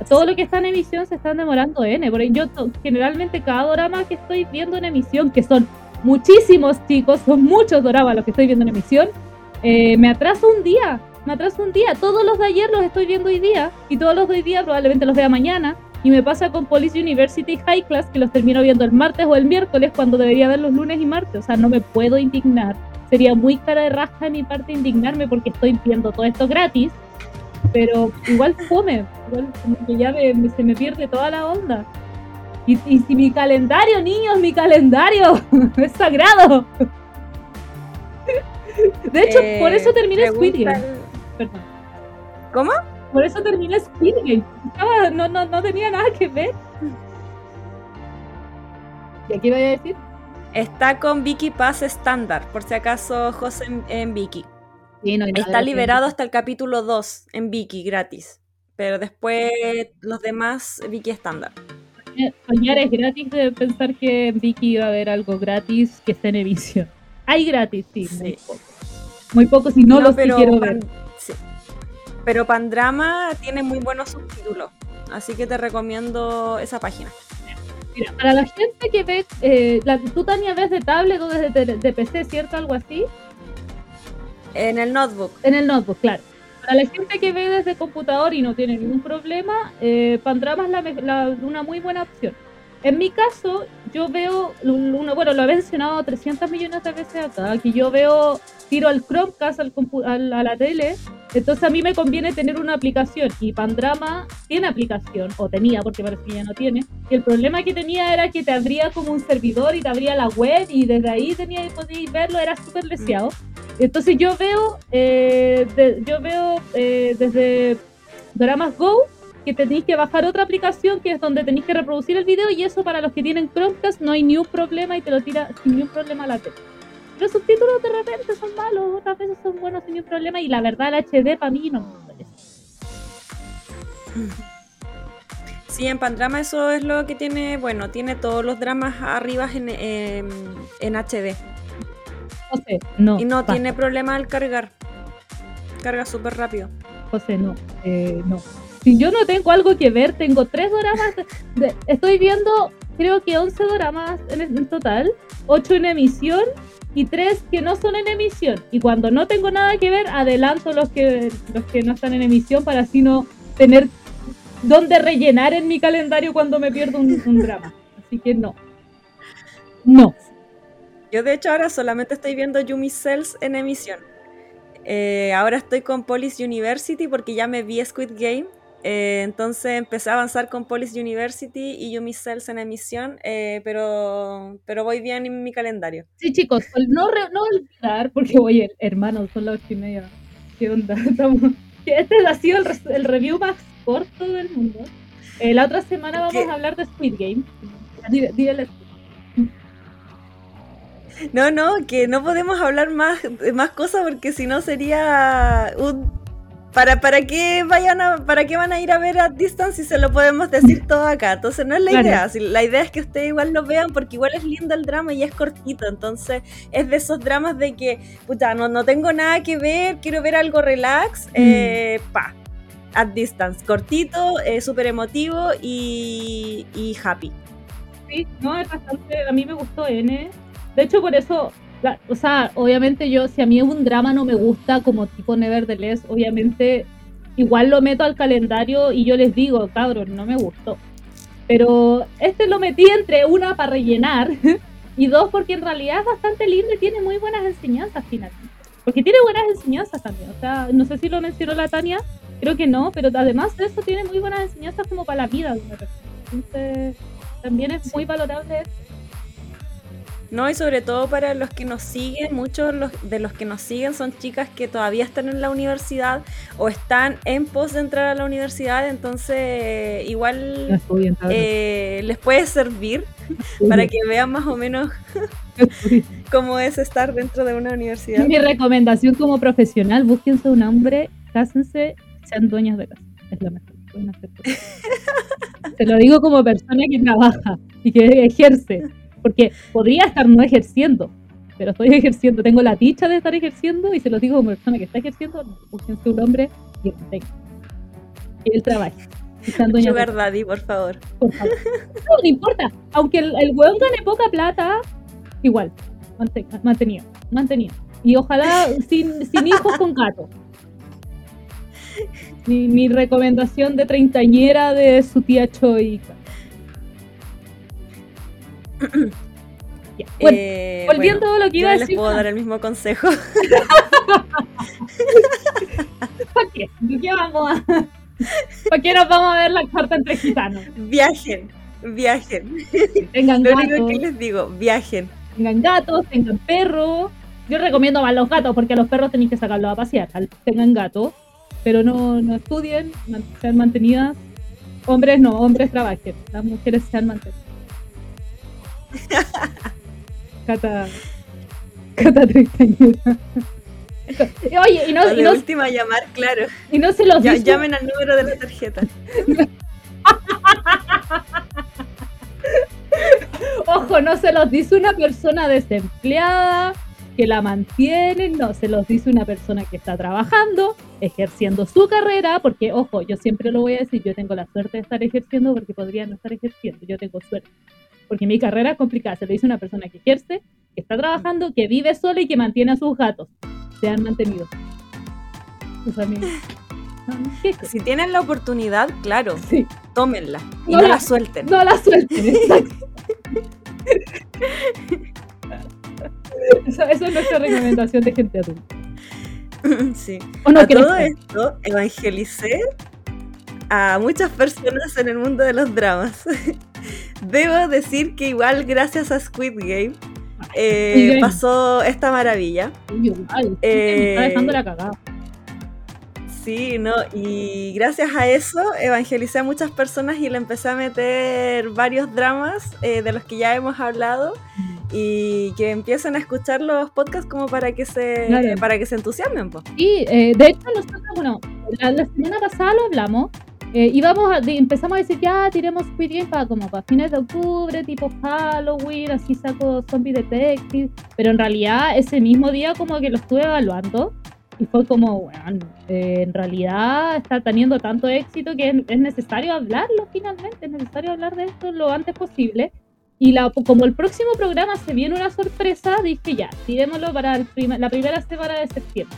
Todo lo que está en emisión se están demorando N. Por yo generalmente cada drama que estoy viendo en emisión, que son muchísimos chicos, son muchos doramas los que estoy viendo en emisión, eh, me atraso un día, me atraso un día. Todos los de ayer los estoy viendo hoy día y todos los de hoy día probablemente los vea mañana. Y me pasa con Police University High Class que los termino viendo el martes o el miércoles cuando debería ver los lunes y martes. O sea, no me puedo indignar. Sería muy cara de raja de mi parte indignarme porque estoy viendo todo esto gratis. Pero igual fome, igual que ya se me pierde toda la onda. Y, y si mi calendario, niños, mi calendario es sagrado. De hecho, por eso terminé Squid Game. Perdón. ¿Cómo? Por eso terminé Squid Game. no, no, no tenía nada que ver. ¿Y aquí voy a decir? Está con Vicky Pass estándar, por si acaso José en, Vicky. Está liberado hasta el capítulo 2 en Vicky gratis. Pero después los demás Vicky estándar. Soñar es gratis de pensar que en Vicky iba a haber algo gratis que esté en emisión. Hay gratis, sí, muy poco. Muy poco, si no, los quiero ver. Pero Pandrama tiene muy buenos subtítulos, así que te recomiendo esa página. Mira, para la gente que ve, eh, la, tú Tania ves de tablet o desde de, PC, ¿cierto? Algo así. En el notebook. En el notebook, claro. Para la gente que ve desde computador y no tiene ningún problema, eh, Pandrama es una muy buena opción. En mi caso, yo veo, bueno, lo he mencionado 300 millones de veces acá, que yo veo, tiro al Chromecast al, a la tele, entonces a mí me conviene tener una aplicación y Pandrama tiene aplicación, o tenía, porque parece que ya no tiene, y el problema que tenía era que te abría como un servidor y te abría la web y desde ahí tenía, podías verlo, era súper leseado. Entonces yo veo, eh, yo veo eh, desde Dramas Go, que tenéis que bajar otra aplicación que es donde tenéis que reproducir el video y eso para los que tienen Chromecast no hay ni un problema y te lo tira sin ni un problema a la tele. Los subtítulos de repente son malos, otras veces son buenos sin ningún problema y la verdad el HD para mí no me parece. Sí, en Pandrama eso es lo que tiene, bueno, tiene todos los dramas arriba en, en, HD. José, no. Y no tiene problema al cargar. Carga súper rápido. José, no, eh, no si yo no tengo algo que ver, tengo tres dramas. estoy viendo, creo que 11 dramas en, total, 8 en emisión y 3 que no son en emisión. Y cuando no tengo nada que ver, adelanto los que, los que no están en emisión para así no tener dónde rellenar en mi calendario cuando me pierdo un, drama. Así que no. No. Yo de hecho ahora solamente estoy viendo Yumi Cells en emisión. Eh, ahora estoy con Police University porque ya me vi Squid Game eh, entonces empecé a avanzar con Police University y Yumi Cells en emisión, eh, pero, pero voy bien en mi calendario. Sí, chicos, no, no olvidar, porque oye, hermanos, son las ocho y media. ¿Qué onda? Este ha sido el, review más corto del mundo. Eh, la otra semana vamos a hablar de Squid Game. Dígale. No, no, que no podemos hablar más, más cosas porque si no sería un ¿Para, para, qué vayan a, ¿Para qué van a ir a ver a Distance si se lo podemos decir todo acá? Entonces no es la idea. La idea es que ustedes igual lo vean porque igual es lindo el drama y es cortito. Entonces es de esos dramas de que, puta, no, no tengo nada que ver, quiero ver algo relax. Mm. Eh, pa, at Distance. Cortito, eh, súper emotivo y, y happy. Sí, no, es bastante. A mí me gustó N. De hecho, por eso o sea, obviamente yo, si a mí un drama no me gusta como tipo Nevertheless, obviamente igual lo meto al calendario y yo les digo, cabrón, no me gustó. Pero este lo metí entre una para rellenar y dos porque en realidad es bastante lindo y tiene muy buenas enseñanzas finalmente. Porque tiene buenas enseñanzas también. O sea, no sé si lo mencionó la Tania, creo que no, pero además de eso tiene muy buenas enseñanzas como para la vida Entonces, también es muy valorable no, y sobre todo para los que nos siguen, muchos de los que nos siguen son chicas que todavía están en la universidad o están en pos de entrar a la universidad, entonces igual eh, les puede servir para que vean más o menos cómo es estar dentro de una universidad. Mi recomendación como profesional, búsquense un hombre, cásense, sean dueños de casa. Es la mejor. Te lo digo como persona que trabaja y que ejerce porque podría estar no ejerciendo, pero estoy ejerciendo, tengo la dicha de estar ejerciendo y se los digo como persona que está ejerciendo, no, búsquense un hombre y mantenga. Y él trabaja. Sugar Daddy, por favor. Por favor. No, no importa. Aunque el, el weón gane poca plata, igual. mantenido. Mantenido. Y ojalá sin, sin hijos con gato. Mi, mi, recomendación de treintañera de su tía Choi. Eh, volviendo a lo que iba a decir. les puedo dar el mismo consejo. ¿Para qué? ¿Qué vamos a.? ¿Para qué nos vamos a ver la carta entre gitanos? Viajen, viajen. Tengan Lo gatos. único que les digo, viajen. Tengan gatos, tengan perros. Yo recomiendo más los gatos porque a los perros tenéis que sacarlos a pasear. Tengan gatos, pero no, no estudien, sean mantenidas. Hombres no, hombres trabajen. Las mujeres sean mantenidas. Cata. Cata treintañera. Oye, y no, La y no, última a llamar, claro. y no se los Ya, llamen al número de la tarjeta. Ojo, no se los dice una persona desempleada que la mantiene, no, se los dice una persona que está trabajando, ejerciendo su carrera, porque, ojo, yo siempre lo voy a decir, yo tengo la suerte de estar ejerciendo porque podría no estar ejerciendo, yo tengo suerte. Porque mi carrera es complicada, se lo dice una persona que ejerce, que está trabajando, que vive sola y que mantiene a sus gatos. Se han mantenido. Sus amigos. Si tienen la oportunidad, claro, Sí, tómenla y No no, la- la suelten. no la suelten, exacto. Eso, eso es nuestra recomendación de gente adulta. sí. ¿O no a todo esto, evangelicé a muchas personas en el mundo de los dramas. Debo decir que igual gracias a Squid Game eh, pasó esta maravilla. Igual, Eh, está dejando la cagada. Sí, no, y gracias a eso evangelicé a muchas personas y le empecé a meter varios dramas eh, de los que ya hemos hablado y que empiecen a escuchar los podcasts como para que se Claro. para que se entusiasmen, po. Y eh, de hecho nosotros, bueno, la, la semana pasada lo hablamos. Eh, íbamos a, de- empezamos a decir ya tiremos Squid Game para como para fines de octubre, tipo Halloween, así saco Zombie Detective. Pero en realidad ese mismo día como que lo estuve evaluando y fue como, bueno, eh, en realidad está teniendo tanto éxito que es, es necesario hablarlo finalmente, es necesario hablar de esto lo antes posible. Y la, como el próximo programa se viene una sorpresa, dije ya, tirémoslo para el la primera semana de septiembre.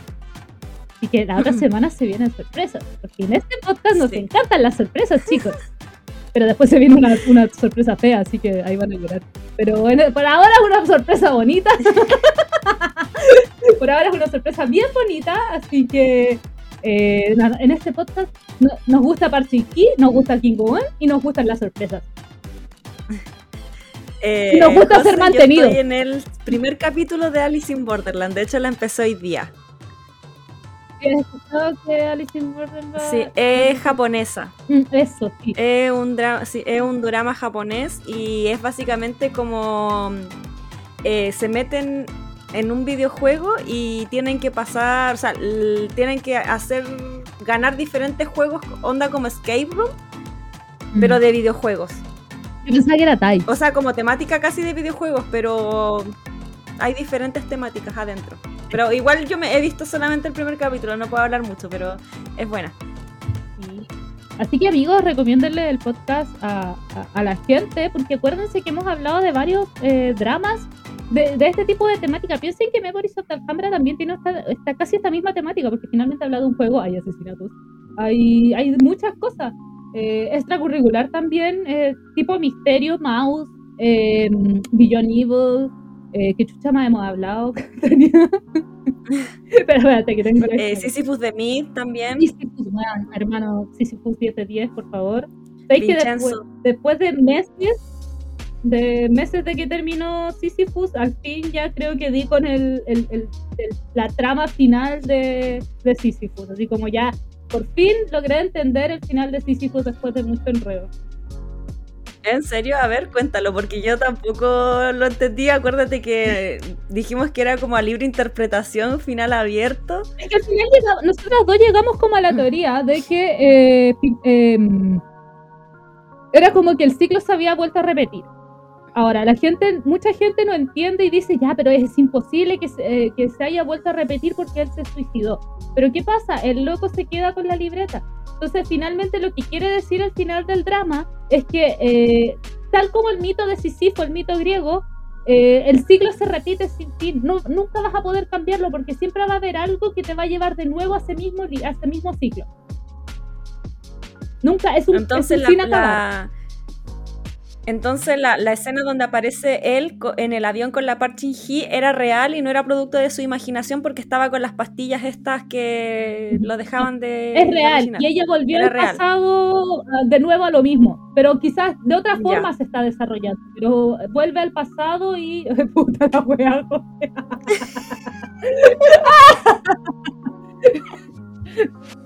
Y que la otra semana se vienen sorpresas. Porque en este podcast nos Sí. encantan las sorpresas, chicos. Pero después se viene una, una sorpresa fea, así que ahí van a llorar. Pero bueno, por ahora es una sorpresa bonita. por ahora es una sorpresa bien bonita, así que eh, en este podcast no- nos gusta Parchiqui, nos gusta King Kong y nos gustan las sorpresas. Eh, Y nos gusta José, ser yo mantenidos. Estoy en el primer capítulo de Alice in Borderland, de hecho la empecé hoy día. ¿Has escuchado que Alice in Borderland? Sí, es japonesa. Mm, Eso, sí. Es un, dra- sí, es un drama japonés y es básicamente como eh, se meten en un videojuego y tienen que pasar, o sea, tienen que hacer, ganar diferentes juegos, onda como escape room, pero Mm. de videojuegos. Yo pensaba que era Tai. O sea, como temática casi de videojuegos, pero hay diferentes temáticas adentro. Pero igual yo me he visto solamente el primer capítulo, no puedo hablar mucho, pero es buena. Sí. Así que amigos, recomiéndenle el podcast a, a- a la gente, porque acuérdense que hemos hablado de varios eh, dramas de, de este tipo de temática. Piensen que Memories of the Alhambra también tiene esta, esta- casi esta misma temática, porque finalmente habla de un juego, hay asesinatos, hay, hay muchas cosas. Eh, extracurricular también, eh, tipo Misterio, Mouse, eh, Beyond Evil, eh, ¿qué chucha más hemos hablado? Pero espérate, que tengo Eh. Sisyphus de Mid también. Sisyphus, weón, hermano, Sisyphus 10 de 10, por favor. ¿Sabéis que después, después de meses, de meses de que terminó Sisyphus, al fin ya creo que di con el, el- el- el- la trama final de, de Sisyphus. Así como ya, por fin logré entender el final de Sisyphus después de mucho enredo. ¿En serio? A ver, cuéntalo, porque yo tampoco lo entendí. Acuérdate que dijimos que era como a libre interpretación, final abierto. Es que al final nosotras dos llegamos como a la teoría de que eh, em, era como que el ciclo se había vuelto a repetir. Ahora, la gente, mucha gente no entiende y dice, ya, pero es imposible que se, eh, que se haya vuelto a repetir porque él se suicidó. Pero ¿qué pasa? El loco se queda con la libreta. Entonces, finalmente lo que quiere decir al final del drama es que, eh, tal como el mito de Sísifo, el mito griego, eh, el ciclo se repite sin fin. No, nunca vas a poder cambiarlo porque siempre va a haber algo que te va a llevar de nuevo a ese mismo, a ese mismo ciclo. Nunca, es un, Entonces, es un la- Entonces la, la escena donde aparece él en el avión con la Park Shin-hye era real y no era producto de su imaginación porque estaba con las pastillas estas que lo dejaban de Es real, y ella volvió Era al real. pasado ah, de nuevo a lo mismo, pero quizás de otra Ya. forma se está desarrollando, pero vuelve al pasado y... Puta la wea.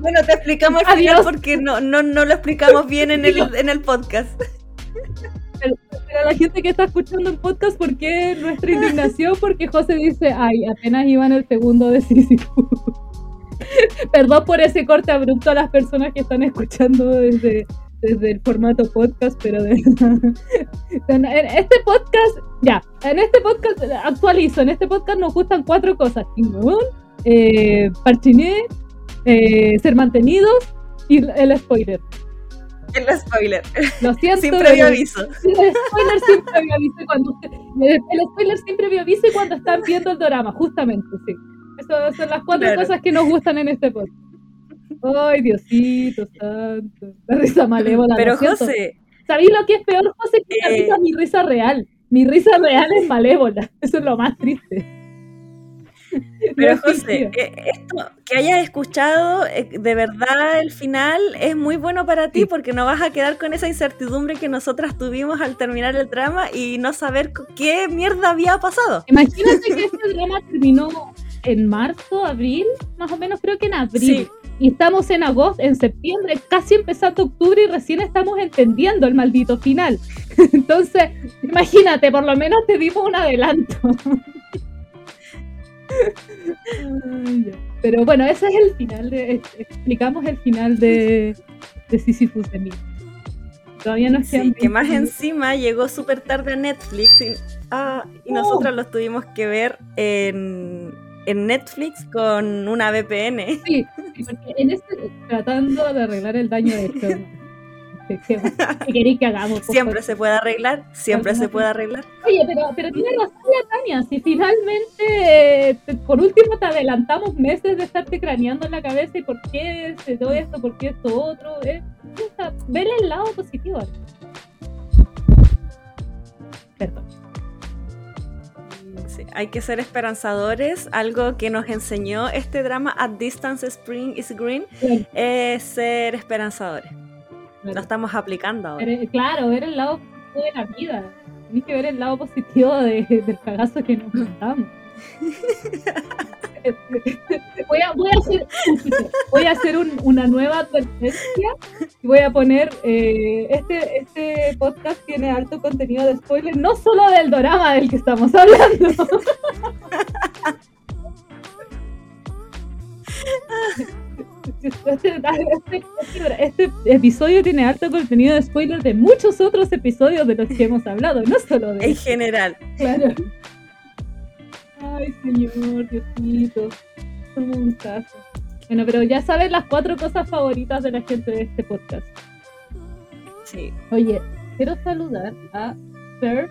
Bueno, te explicamos al final porque no, no, no lo explicamos bien en el, en el podcast. Pero la gente que está escuchando el podcast, ¿por qué nuestra indignación? Porque José dice, ay, apenas iba en el segundo de Sísifo. Perdón por ese corte abrupto a las personas que están escuchando desde, desde el formato podcast, pero de en este podcast, ya, en este podcast actualizo, en este podcast nos gustan cuatro cosas, Kingdom, eh, Parchiné, eh, ser mantenidos y el spoiler. El spoiler, Lo siento. sin previo aviso. El spoiler siempre me avise cuando el spoiler siempre me avise cuando están viendo el drama, justamente, sí. Esas son las cuatro Claro. cosas que nos gustan en este podcast. Ay, Diosito santo. La risa malévola. Pero. José, ¿Sabéis lo que es peor, José? Que la Eh. risa, mi risa real. Mi risa real es malévola. Eso es lo más triste. pero José, eh, esto que hayas escuchado, eh, de verdad el final es muy bueno para ti porque no vas a quedar con esa incertidumbre que nosotras tuvimos al terminar el drama y no saber qué mierda había pasado. Imagínate que este drama terminó en marzo, abril, más o menos creo que en abril. Sí. Y estamos en agosto, en septiembre, casi empezando octubre y recién estamos entendiendo el maldito final. Entonces, imagínate, por lo menos te dimos un adelanto. Pero bueno, ese es el final de. ex- Explicamos el final de, de Sisyphus de mí. Todavía nos quedan Sí, que más 20 minutos. encima llegó súper tarde a Netflix y, ah, y nosotros los tuvimos que ver en, en Netflix con una VPN. Sí, sí, porque en este, tratando de arreglar el daño hecho. ¿No? ¿Qué, qué, qué queréis que hagamos? Siempre se puede arreglar, siempre se puede arreglar. Oye, pero, pero tiene razón la Tania, si finalmente, eh, por último, te adelantamos meses de estarte craneando en la cabeza y por qué se todo esto, por qué esto otro. Eh, ver el lado positivo. Perdón. Sí, hay que ser esperanzadores. Algo que nos enseñó este drama At Distance Spring is Green es ser esperanzadores. Lo estamos aplicando ahora. Claro, ver el lado positivo de la vida. Tienes que ver el lado positivo de- del cagazo que nos mandamos. voy, a, voy a hacer, voy a hacer un- una nueva advertencia y voy a poner eh, este, este podcast tiene alto contenido de spoiler, no solo del drama del que estamos hablando. Este, este- episodio tiene alto contenido de spoiler de muchos otros episodios de los que hemos hablado, no solo de En este. general. Claro. Ay, señor, Diosito. Somos un caso. Bueno, pero ya saben las cuatro cosas favoritas de la gente de este podcast. Sí. Oye, quiero saludar a Surf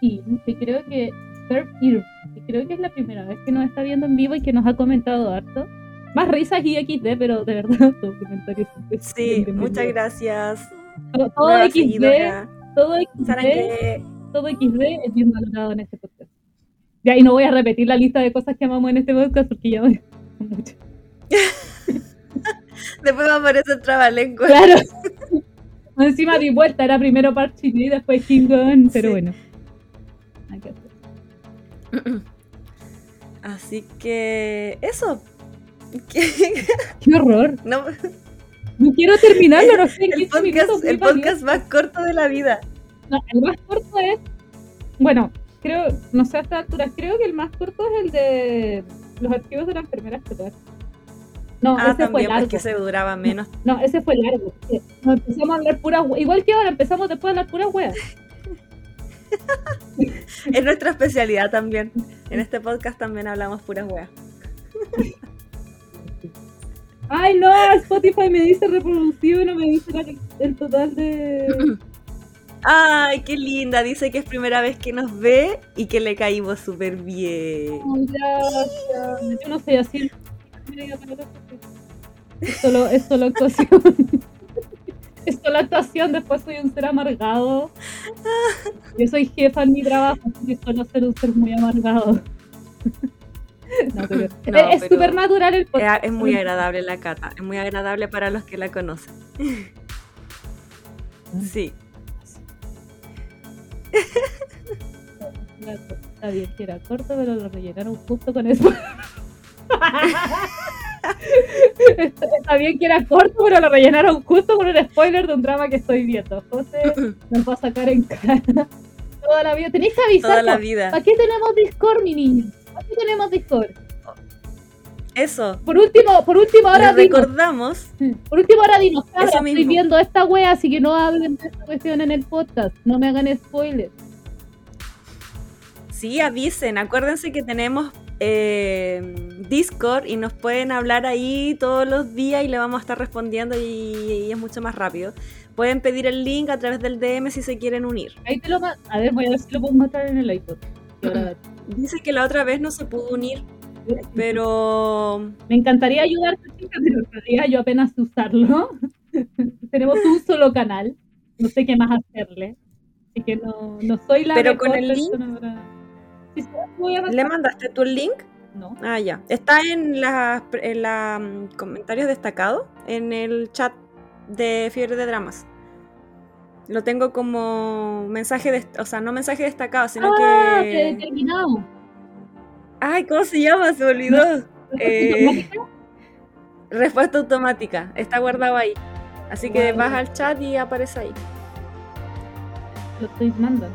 In, que creo que Surf Ir, que creo que es la primera vez que nos está viendo en vivo y que nos ha comentado harto. Más risas y XD, pero de verdad, todo comentario siempre es Sí, muchas gracias. Todo, XD, seguidora. todo XD, que todo XD es bien valorado en este podcast. Ya, y no voy a repetir la lista de cosas que amamos en este podcast porque ya me mucho. después me aparece el trabalengua. Claro. Encima di vuelta, era primero Parchini y después King Gun, pero Sí. bueno. Así que eso. Qué horror. no, No quiero terminarlo, no sé, el 15 minutos, podcast, el podcast más corto de la vida. No, el más corto es. Bueno, creo, no sé a esta altura, creo que el más corto es el de los archivos de la enfermera estelar. No, Ah, ese fue también, largo. porque se duraba menos. No, ese fue largo. Nos empezamos a hablar puras Igual que ahora, empezamos después a hablar puras weas. es nuestra especialidad también. En este podcast también hablamos puras weas. Ay, no, Spotify me dice reproducido y no me dice el total de. Ay, qué linda. Dice que es primera vez que nos ve y que le caímos súper bien. gracias. Yo no soy así. Es solo, es solo actuación. es solo actuación, después soy un ser amargado. Yo soy jefa en mi trabajo, así que suelo ser un ser muy amargado. es súper natural el podcast. Es muy agradable la cata, es muy agradable para los que la conocen. Sí. Está bien que era corto, pero lo rellenaron justo con eso. Está bien que era corto, pero lo rellenaron justo con un spoiler de un drama que estoy viendo. José nos va a sacar en cara toda la vida. Tenéis que avisar. Toda la vida. ¿Para qué tenemos Discord, mi niño? ¿Para qué tenemos Discord? Eso. Por último, por último ahora recordamos. Por último ahora dinos, estoy viendo esta wea, así que no hablen de esta cuestión en el podcast. No me hagan spoilers. Sí, avisen. Acuérdense que tenemos eh, Discord y nos pueden hablar ahí todos los días y le vamos a estar respondiendo y, es mucho más rápido. Pueden pedir el link a través del DM si se quieren unir. Ahí te lo A ver, voy a ver si lo puedo mostrar en el iPod. Dice que la otra vez no se pudo unir, pero... Me encantaría ayudarte, chica, pero todavía yo apenas usarlo. Tenemos un solo canal, no sé qué más hacerle. Así que no, no soy la Pero con el link... ¿Le mandaste tu link? No. Ah, ya. Está en los en la, mm, comentarios destacados en el chat de Fiebre de Dramas. Lo tengo como mensaje, de, o sea, no mensaje destacado, sino ah, que... terminado. Ay, ¿cómo se llama? Se olvidó. Eh, respuesta automática. Está guardado ahí. Así que vas al chat y aparece ahí. Lo estoy mandando.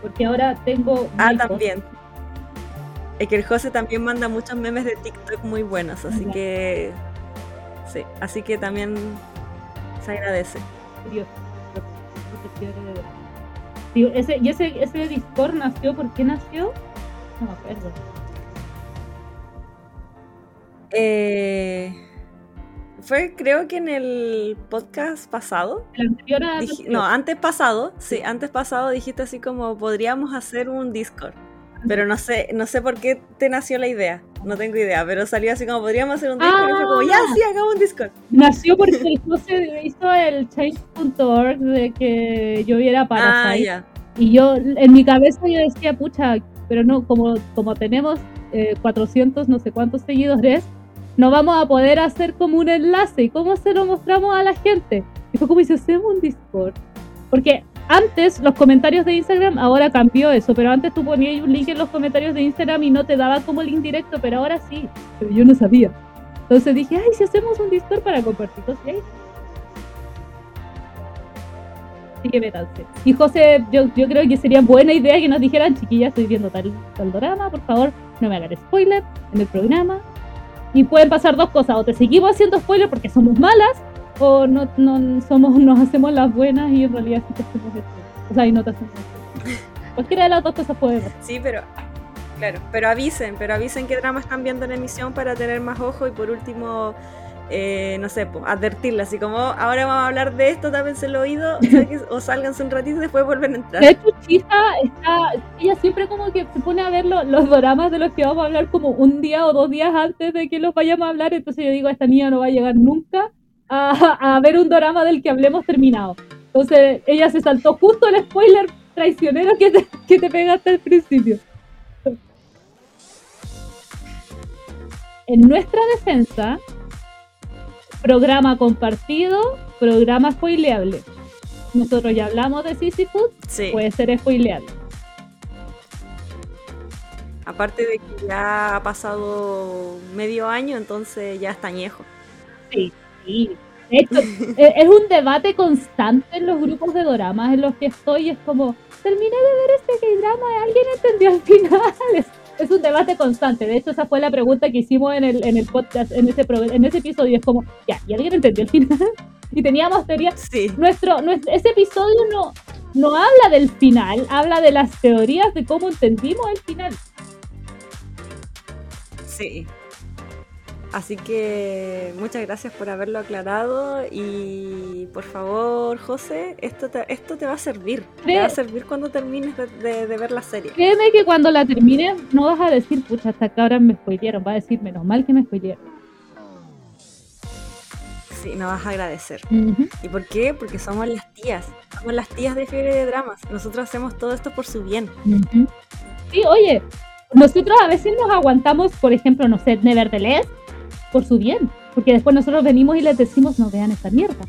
Porque ahora tengo. Ah, también. Es que el José también manda muchos memes de TikTok muy buenos, así que. Sí, así que también se agradece. Dios. ese, ¿Y ese, ese Discord nació? ¿Por qué nació? No me acuerdo. Eh, fue creo que en el podcast pasado. no, antes pasado, sí, antes pasado dijiste así como podríamos hacer un Discord. Pero no sé, no sé por qué te nació la idea. No tengo idea, pero salió así como podríamos hacer un Discord y fue como, ya ah. sí, hagamos un Discord. Nació porque el José hizo el change.org de que yo viera para ah, Y yo, en mi cabeza yo decía, pucha, pero no, como, como tenemos 400 eh, no sé cuántos seguidores, no vamos a poder hacer como un enlace. ¿Y cómo se lo mostramos a la gente? Y fue como si hacemos un Discord. Porque antes los comentarios de Instagram, ahora cambió eso, pero antes tú ponías un link en los comentarios de Instagram y no te daba como link directo, pero ahora sí. Pero yo no sabía. Entonces dije, ay, si hacemos un Discord para compartir cosas. Así que métanse. Y José, yo, yo creo que sería buena idea que nos dijeran, chiquillas, estoy viendo tal, tal drama, por favor, no me hagan spoiler en el programa, y pueden pasar dos cosas, o te seguimos haciendo spoilers porque somos malas, o no, no somos, nos hacemos las buenas y en realidad sí te hacemos esto. O sea, y no te hacemos Cualquiera de las dos cosas pasar. Sí, pero claro, pero avisen, pero avisen qué drama están viendo en emisión para tener más ojo y por último eh, no sé, pues, advertirla, así como ahora vamos a hablar de esto, tápense el oído o sálganse un ratito y después vuelven a entrar. De hecho, está, ella siempre como que se pone a ver los dramas de los que vamos a hablar como un día o dos días antes de que los vayamos a hablar, entonces yo digo, esta niña no va a llegar nunca a, a ver un drama del que hablemos terminado. Entonces ella se saltó justo el spoiler traicionero que te, que te pegaste al principio. En nuestra defensa, programa compartido, programa spoileable. Nosotros ya hablamos de Sisyphus, puede ser spoileable. Aparte de que ya ha pasado medio año, entonces ya está añejo. Sí, sí. E, es un debate constante en los grupos de dramas en los que estoy. Es como, terminé de ver este K-drama, ¿alguien entendió al final? es un debate constante. De hecho, esa fue la pregunta que hicimos en el, en el podcast, en ese, en ese episodio. Es como, ya, ¿y alguien entendió el final? y teníamos teorías. Sí. Nuestro, nuestro, ese episodio no, no habla del final, habla de las teorías de cómo entendimos el final. Sí. Así que muchas gracias por haberlo aclarado y por favor, José, esto te, esto te va a servir. Te va a servir cuando termines de, ver la serie. Créeme que cuando la termines no vas a decir, pucha, hasta acá ahora me spoilearon. Va a decir, menos mal que me spoilearon. Sí, me vas a agradecer. ¿Y por qué? Porque somos las tías. Somos las tías de Fiebre de Dramas. Nosotros hacemos todo esto por su bien. Sí, oye, nosotros a veces nos aguantamos, por ejemplo, no sé, Nevertheless por su bien. Porque después nosotros venimos y les decimos, no vean esa mierda.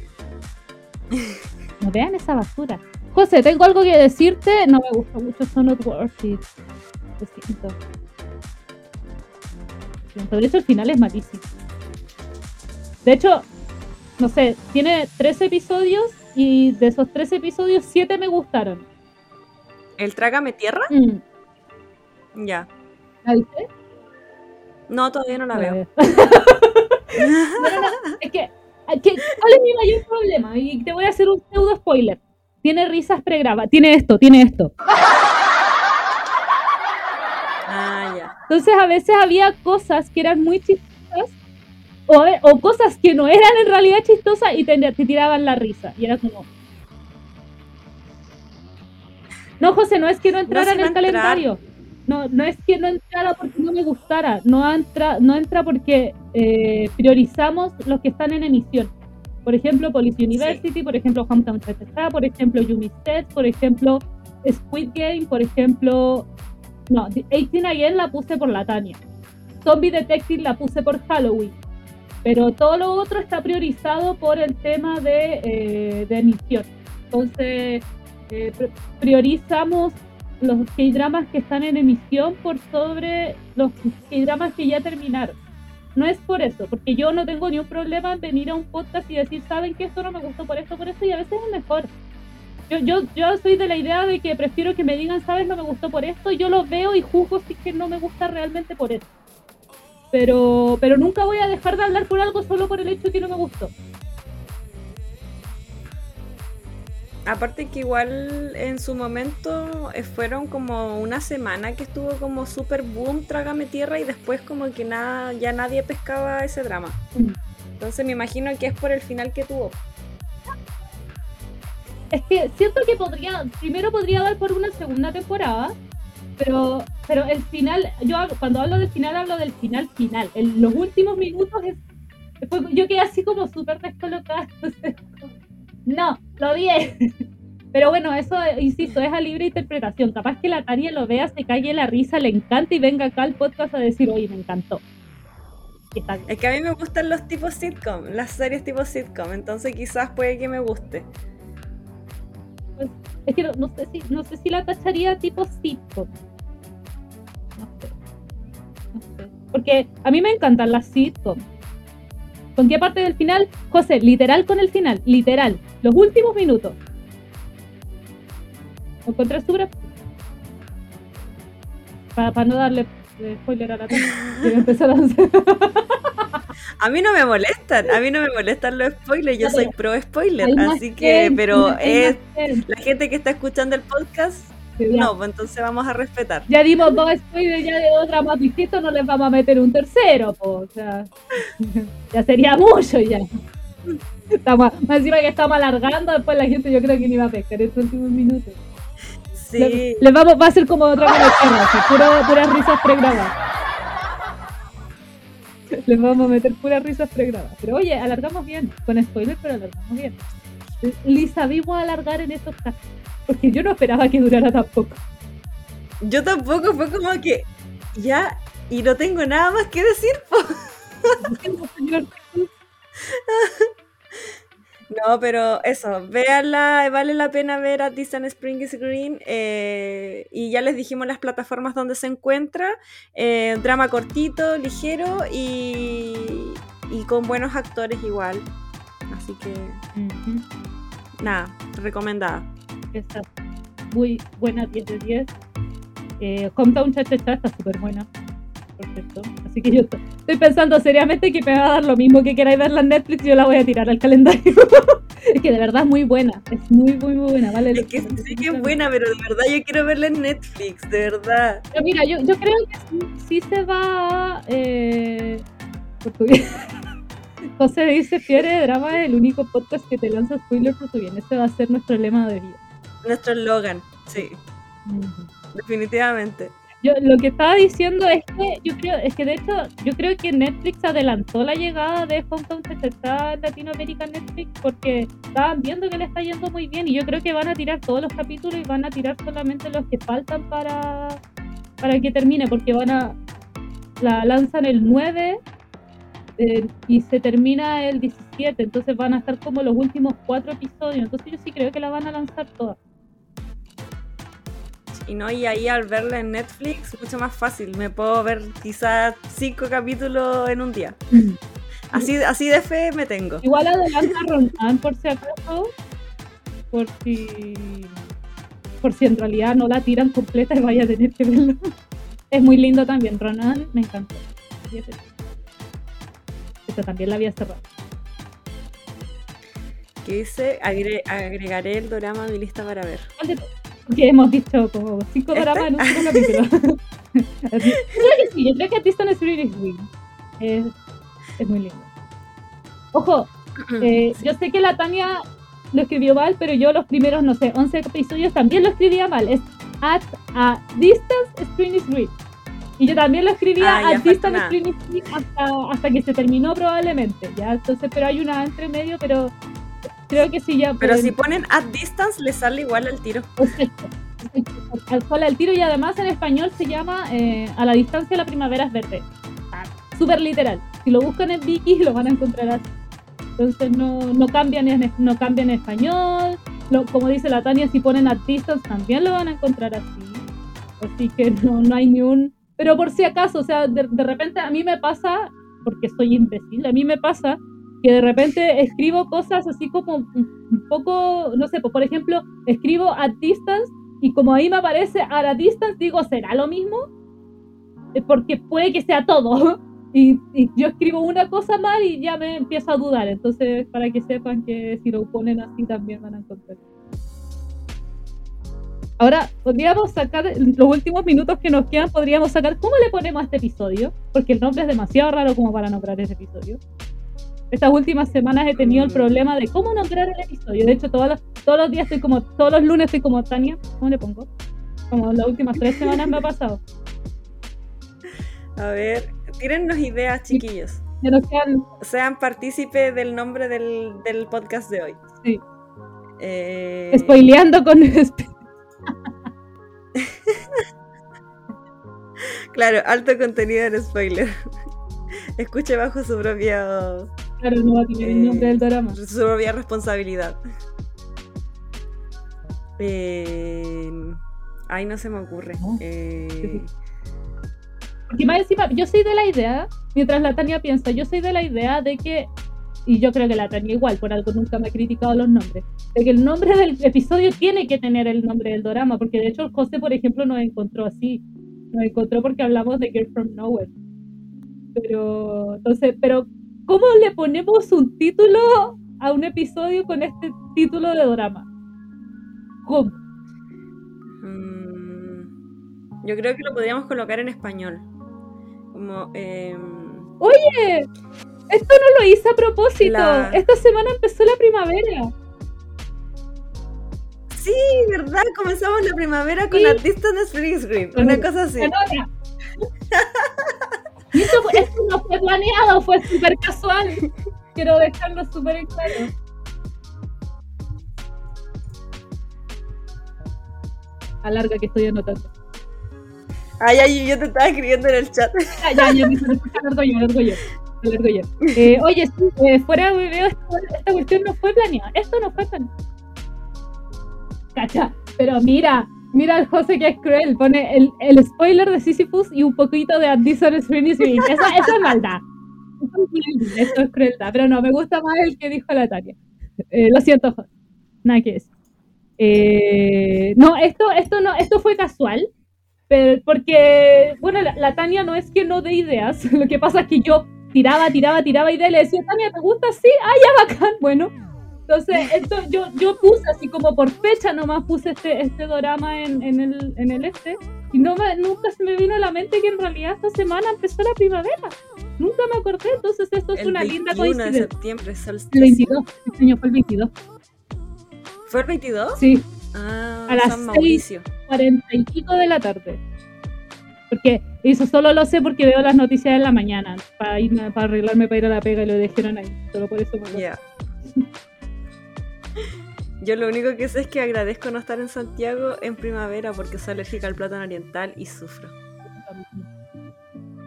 No vean esa basura. José, tengo algo que decirte. No me gusta mucho Son Not Worth It. Lo siento. Por eso el final es malísimo. De hecho, no sé, tiene tres episodios y de esos tres episodios, siete me gustaron. ¿El Trágame Tierra? Mm. Ya. ¿La viste? No, todavía no la veo. es que, ¿cuál es mi mayor problema? Y te voy a hacer un pseudo spoiler. Tiene risas pregrabadas. Tiene esto, tiene esto. Ah, ya. Entonces a veces había cosas que eran muy chistosas o, o cosas que no eran en realidad chistosas y te, te tiraban la risa. Y era como, no, José, no es que no entrara en el calendario no, no es que no entrara porque no me gustara, no entra, no entra porque eh, priorizamos los que están en emisión. Por ejemplo, Police University, por ejemplo, Hometown Cha por ejemplo, Yumi por ejemplo, Squid Game, por ejemplo, no, 18 Again la puse por la Tania. Zombie Detective la puse por Halloween. Pero todo lo otro está priorizado por el tema de, eh, de emisión. Entonces, eh, priorizamos los K-dramas que están en emisión por sobre los K-dramas que ya terminaron. No es por eso, porque yo no tengo ni un problema en venir a un podcast y decir, saben que esto no me gustó por esto, por esto, y a veces es mejor. Yo, yo, yo soy de la idea de que prefiero que me digan, sabes, no me gustó por esto, yo lo veo y juzgo si es que no me gusta realmente por eso. Pero, pero nunca voy a dejar de hablar por algo solo por el hecho de que no me gustó. Aparte que igual en su momento eh, fueron como una semana que estuvo como super boom, trágame tierra y después como que nada, ya nadie pescaba ese drama. Entonces me imagino que es por el final que tuvo. Es que siento que podría, primero podría dar por una segunda temporada, pero, pero el final, yo cuando hablo del final hablo del final final. En los últimos minutos yo quedé así como súper descolocada. No, lo vi. Pero bueno, eso, insisto, es a libre interpretación. Capaz que la Tania lo vea, se calle la risa, le encanta y venga acá al podcast a decir, oye, me encantó. Es que a mí me gustan los tipos sitcom, las series tipo sitcom, entonces quizás puede que me guste. Pues, es que no, sé si, no sé si la tacharía tipo sitcom. No sé. No sé. Porque a mí me encantan las sitcom ¿Con qué parte del final? José, literal con el final, literal. Los últimos minutos. ¿Lo encontré súper? Para, no darle eh, spoiler a la empezar a A mí no me molestan, a mí no me molestan los spoilers, yo soy pro spoiler, así que, pero es la gente que está escuchando el podcast no, pues entonces vamos a respetar. Ya dimos dos spoilers ya de otra más distintos, no les vamos a meter un tercero, o sea, ya sería mucho ya. Estamos, más encima que estamos alargando, después la gente yo creo que ni va a pescar estos últimos minutos. Sí. Les, vamos, va a ser como otra vez, puro, puras risas pregrabadas. Les vamos a meter puras risas pregrabadas. Pero oye, alargamos bien, con spoilers, pero alargamos bien. Lisa, vimos alargar en estos casos porque yo no esperaba que durara tampoco. Yo tampoco, fue como que ya, y no tengo nada más que decir. No, pero eso, véanla, vale la pena ver a Disney Spring is Green. Eh, y ya les dijimos las plataformas donde se encuentra. Eh, drama cortito, ligero y, y, con buenos actores igual. Así que, nada, recomendada. Está muy buena, 10 de 10. Eh, Hometown Cha Cha Cha está súper buena. Por cierto. Así que yo estoy pensando seriamente que me va a dar lo mismo que queráis verla en Netflix, yo la voy a tirar al calendario. es que de verdad es muy buena. Es muy, muy, muy buena. Vale, Es que sí que es buena, pero de verdad yo quiero verla en Netflix, de verdad. Pero mira, yo, yo creo que sí, sí se va. Eh, por tu bien. José dice: Fiebre de Drama es el único podcast que te lanza spoiler por tu bien. Ese va a ser nuestro lema de vida. Nuestro Logan, sí, definitivamente. Yo lo que estaba diciendo es que yo creo, es que de hecho, yo creo que Netflix adelantó la llegada de Hometown está en Latinoamérica Netflix porque estaban viendo que le está yendo muy bien y yo creo que van a tirar todos los capítulos y van a tirar solamente los que faltan para, para que termine, porque van a la lanzan el 9 eh, y se termina el 17, entonces van a estar como los últimos cuatro episodios, entonces yo sí creo que la van a lanzar todas. Y no, y ahí al verla en Netflix, mucho más fácil. Me puedo ver quizás cinco capítulos en un día. Así, así de fe me tengo. Igual adelanta Ronan por si acaso, por si por si en realidad no la tiran completa y vaya a tener que verlo. Es muy lindo también, Ronan me encantó. Esta también la había cerrado. Que dice, agre- agregaré el drama a mi lista para ver. Porque hemos dicho como cinco ¿Este? dramas en un solo capítulo. Creo que sí, yo creo que Distant Spirit is Wing. Es, es muy lindo. Ojo, eh, yo sé que la Tania lo escribió mal, pero yo los primeros, no sé, 11 episodios también lo escribía mal. Es at a distance screen is read. Y yo también lo escribía Ah, falta distance screen is read hasta, hasta que se terminó probablemente. Ya, entonces, pero hay una entre medio, pero creo que sí ya. Pero pueden- si ponen at distance, le sale igual al tiro. Exacto. exacto. Al tiro y además en español se llama eh, A la distancia la primavera es verde. Ah, Súper literal. Si lo buscan en Wiki lo van a encontrar así. Entonces no, no, cambian, en, no cambian en español. Lo- como dice la Tania, si ponen at distance también lo van a encontrar así. Así que no, no hay ni un... Pero por si acaso, o sea, de, de repente a mí me pasa, porque soy imbécil, a mí me pasa que de repente escribo cosas así como un, poco, no sé, pues, por ejemplo, escribo at distance y como ahí me aparece at a distance, digo, ¿será lo mismo? Eh, Porque puede que sea todo. Y, y yo escribo una cosa mal y ya me empiezo a dudar. Entonces, para que sepan que si lo ponen así también van a encontrar. Ahora, podríamos sacar, los últimos minutos que nos quedan, podríamos sacar, ¿cómo le ponemos a este episodio? Porque el nombre es demasiado raro como para nombrar ese episodio. Estas últimas semanas he tenido el problema de cómo nombrar el episodio. De hecho, todos los, todos los días estoy como, todos los lunes estoy como, Tania, ¿cómo le pongo? Como las últimas tres semanas me ha pasado. A ver, tírennos ideas, chiquillos. Ya nos quedan, Sean partícipes del nombre del, del podcast de hoy. sí, Eh, spoileando con... Claro, alto contenido en spoiler. Escuche bajo su propia, Claro, no va a tener el nombre del drama. su propia responsabilidad. Eh, ay, no se me ocurre. No. Eh, Porque más encima, yo soy de la idea, mientras la Tania piensa, yo soy de la idea de que, y yo creo que la Tania igual, por algo nunca me ha criticado los nombres, de que el nombre del episodio tiene que tener el nombre del drama, porque de hecho el José, por ejemplo, nos encontró así, nos encontró porque hablamos de Girl From Nowhere. Pero, entonces, pero, ¿cómo le ponemos un título a un episodio con este título de drama? ¿Cómo? mm, yo creo que lo podríamos colocar en español. Como. em, Oye, esto no lo hice a propósito. La- Esta semana empezó la primavera. Sí, ¿verdad? Comenzamos la primavera con Sí. la Distant Spring Screen. Una cosa así. Y esto, esto no fue planeado, fue súper casual. Quiero dejarlo súper claro. Alarga que estoy anotando. Ay, ay, yo te estaba escribiendo en el chat. Ya, ya, ya, me escucha, alargo yo, alargo yo. alargo yo. Eh, oye, sí, eh, fuera de video, esta, esta cuestión no fue planeada. Esto no fue planeado. Cacha, pero mira, mira al José que es cruel. Pone el, el spoiler de Sisyphus y un poquito de Addison Swing. Eso, eso es maldad. Eso es crueldad, es. Pero no, me gusta más el que dijo la Tania. Eh, lo siento, José. Nada decir. Eh, no, esto, esto no, esto fue casual. Pero porque, bueno, la, la Tania no es que no dé ideas, lo que pasa es que yo tiraba, tiraba, tiraba ideas y le decía, Tania, ¿te gusta? Sí, ah, ya, bacán, bueno. Entonces, esto yo, yo puse así como por fecha nomás puse este, este drama en, en, el, en el este y no me, nunca se me vino a la mente que en realidad esta semana empezó la primavera. Nunca me acordé, entonces esto es El una linda 21 de coincidencia. septiembre, El solsticio. 22, este año fue el 22. ¿Fue el 22? Sí, Ah, A las San Mauricio. 40 y pico de la tarde. Porque eso solo lo sé porque veo las noticias en la mañana para irme, para arreglarme para ir a la pega y lo dijeron ahí. Solo por eso me acuerdo. Ya. Yo lo único que sé es que agradezco no estar en Santiago en primavera porque soy alérgica al plátano oriental y sufro.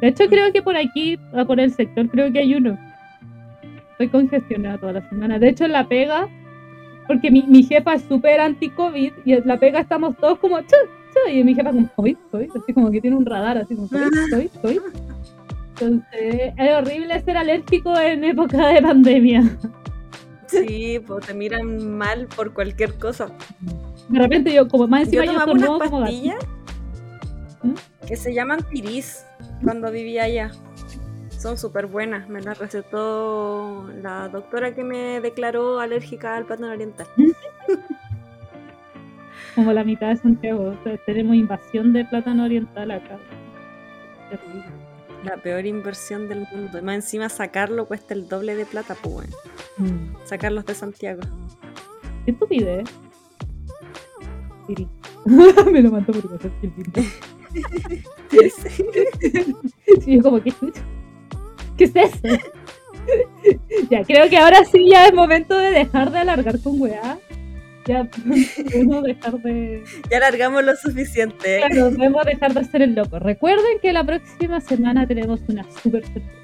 De hecho, creo que por aquí, ah, por el sector, creo que hay uno. Estoy congestionada toda la semana. De hecho, en la pega, porque mi, mi jefa es súper anti-COVID y en la pega estamos todos como, chu, chu, y mi jefa como, COVID, COVID, así como que tiene un radar, así como, COVID, COVID, COVID. Entonces, es horrible ser alérgico en época de pandemia. Sí, pues te miran mal por cualquier cosa. De repente yo, como más encima yo, tomaba unas pastillas ¿Mm? que se llaman piris cuando vivía allá. Son súper buenas. Me las recetó la doctora que me declaró alérgica al plátano oriental. como la mitad de Santiago. O sea, tenemos invasión de plátano oriental acá. Terrible. La peor inversión del mundo. Y más encima sacarlo cuesta el doble de plata, pues. Mm. Sacarlos de Santiago. ¿Qué estupidez? Siri. Me lo mandó por WhatsApp. Sí, yo como, ¿qué es eso? ¿Qué es eso? ya, creo que ahora sí ya es momento de dejar de alargar con weá. Ya podemos dejar de... Ya largamos lo suficiente. Claro, debemos dejar de hacer el loco. Recuerden que la próxima semana tenemos una super sorpresa.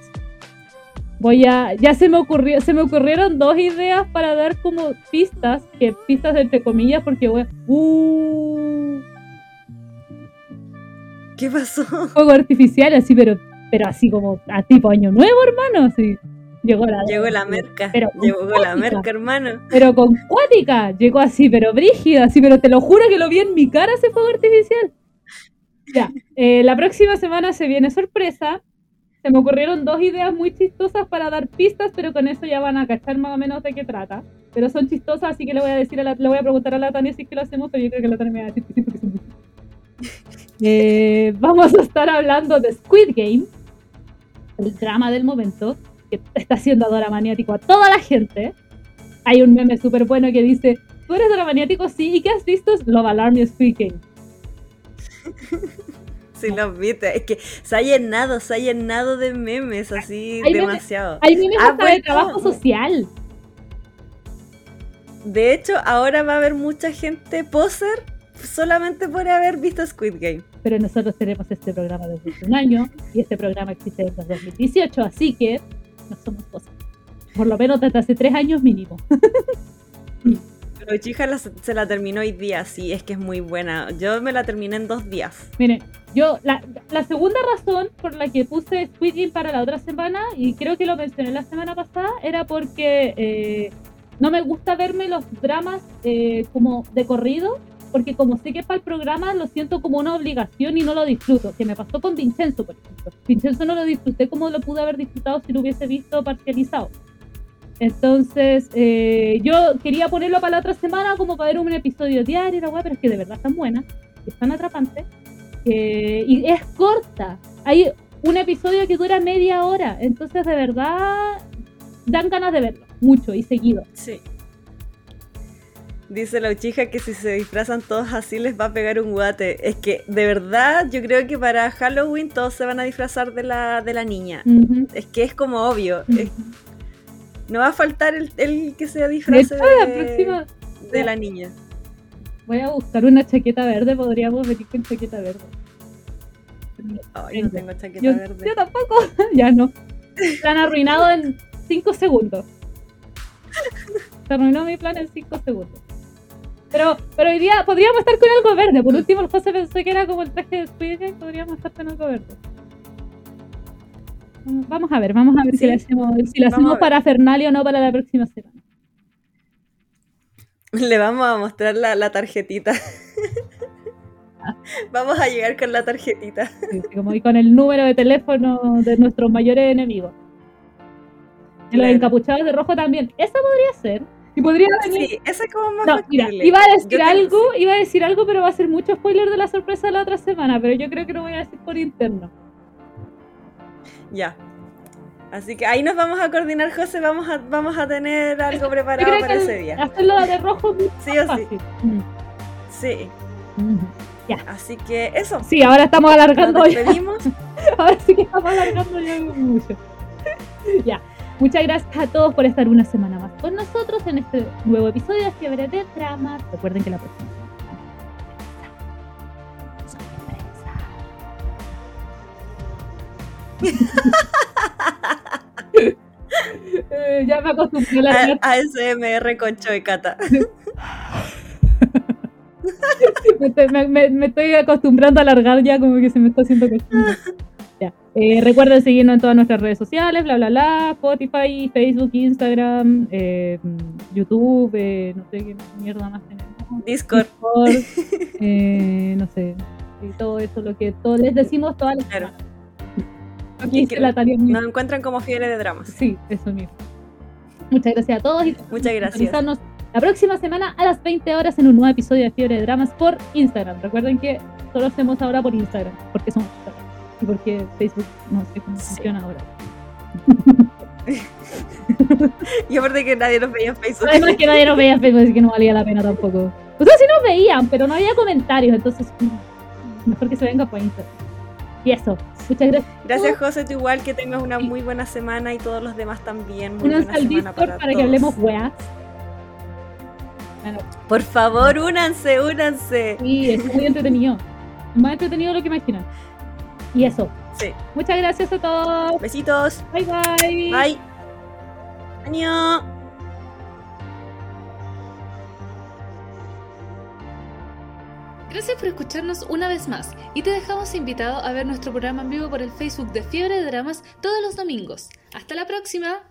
Voy a, ya se me ocurrió, se me ocurrieron dos ideas para dar como pistas, que pistas entre comillas, porque voy a, uh, ¿Qué pasó? fuego artificial, así, pero, pero así como a tipo año nuevo, hermano, así. Llegó la, Llegó la merca. Pero Llegó la cuática. merca, hermano. pero con cuática, llegó así, pero brígida, así, pero te lo juro que lo vi en mi cara ese fuego artificial. Ya, eh, la próxima semana se viene sorpresa. Se me ocurrieron dos ideas muy chistosas para dar pistas, pero con eso ya van a cachar más o menos de qué trata. Pero son chistosas, así que le voy a decir a la, le voy a preguntar a la Tania si es que lo hacemos, pero yo creo que la Tania me va a decir que sí, porque son. Eh, vamos a estar hablando de Squid Game, el drama del momento, que está haciendo Adora Maniático a toda la gente. Hay un meme súper bueno que dice, ¿tú eres Adora Maniático? Sí, ¿y qué has visto? Love Alarm Squid Game. Sí, los viste. Es que se ha llenado, se ha llenado de memes así Hay memes- demasiado. Hay memes Ah, hasta de bueno. trabajo social. De hecho, ahora va a haber mucha gente poser solamente por haber visto Squid Game. Pero nosotros tenemos este programa desde hace un año y este programa existe desde 2018, así que no somos cosas. Por lo menos desde hace tres años mínimo. Pero Chija la- se la terminó hoy día, sí, es que es muy buena. Yo me la terminé en dos días. Miren, yo, la, la segunda razón por la que puse Squid Game para la otra semana, y creo que lo mencioné la semana pasada, era porque eh, no me gusta verme los dramas eh, como de corrido, porque como sé que para el programa lo siento como una obligación y no lo disfruto, que me pasó con Vincenzo, por ejemplo. Vincenzo no lo disfruté como lo pude haber disfrutado si lo hubiese visto parcializado. Entonces, eh, yo quería ponerlo para la otra semana como para ver un episodio diario, la pero es que de verdad están buenas, están atrapantes. Eh, y es corta. Hay un episodio que dura media hora. Entonces, de verdad, dan ganas de verlo. Mucho y seguido. Sí. Dice la Uchija que si se disfrazan todos así les va a pegar un guate. Es que, de verdad, yo creo que para Halloween todos se van a disfrazar de la, de la niña. Es que es como obvio. es- no va a faltar el, el que se disfrace de, la próxima de la niña. voy a buscar una chaqueta verde. Podríamos venir con chaqueta verde. Ay, no tengo chaqueta Yo, verde. yo tampoco. ya no. Se han arruinado en 5 segundos. Se arruinó mi plan en 5 segundos. Pero, pero hoy día podríamos estar con algo verde. Por último, el José pensó que era como el traje de Game, Podríamos estar con algo verde. Vamos a ver, vamos a ver si le hacemos, si a hacemos para Fernalia o no para la próxima semana. Le vamos a mostrar la, la tarjetita. Vamos a llegar con la tarjetita. Sí, sí, como y con el número de teléfono de nuestros mayores enemigos. Los encapuchados de rojo también. Esa podría ser. Y podría venir. Sí, esa es como más No, mira, factible. iba a decir algo, iba a decir algo, pero va a ser mucho spoiler de la sorpresa de la otra semana, pero yo creo que lo voy a decir por interno. Ya. Así que ahí nos vamos a coordinar, José. Vamos a, vamos a tener algo preparado para ese día. hacerlo de rojo es Sí más o sí. fácil. Sí. Mm. Así que eso. Sí, ahora estamos alargando Nos ya. despedimos. Ahora sí que estamos alargando ya mucho. ya. Muchas gracias a todos por estar una semana más con nosotros en este nuevo episodio de Fiebre de Dramas. Recuerden que la próxima. Eh, ya me acostumbré a la A- ASMR con Choecata. me, estoy- me- me- me estoy acostumbrando a alargar ya, como que se me está haciendo costumbre. Ya. Eh, recuerden seguirnos en todas nuestras redes sociales, bla, bla, bla, Spotify, Facebook, Instagram, eh, YouTube, eh, no sé qué mierda más tenemos. Discord. Discord, eh, no sé, y todo eso, lo que todos les decimos todas las Claro. Aquí la Nos encuentran como fiebre de dramas. Sí, eso mismo. Muchas gracias a todos y Muchas gracias. la próxima semana a las 20 horas en un nuevo episodio de Fiebre de Dramas por Instagram. Recuerden que solo hacemos ahora por Instagram, porque somos Instagram. Y porque Facebook no sé cómo Sí. funciona ahora. Y aparte que nadie nos veía en Facebook. Además que nadie nos veía Facebook, así que no valía la pena tampoco. O sea, sí nos veían, pero no había comentarios, entonces mejor que se venga por Instagram. Y eso, muchas gracias. Gracias, José. Tú igual que tengas una muy buena semana y todos los demás también. Muy Únanse buena al semana Discord para, para, que hablemos weas. Bueno, Por favor, únanse, únanse. sí, es muy entretenido. Más entretenido de lo que imaginan. Y eso. Sí. Muchas gracias a todos. Besitos. Bye bye. Bye. Año. Gracias por escucharnos una vez más y te dejamos invitado a ver nuestro programa en vivo por el Facebook de Fiebre de Dramas todos los domingos. ¡Hasta la próxima!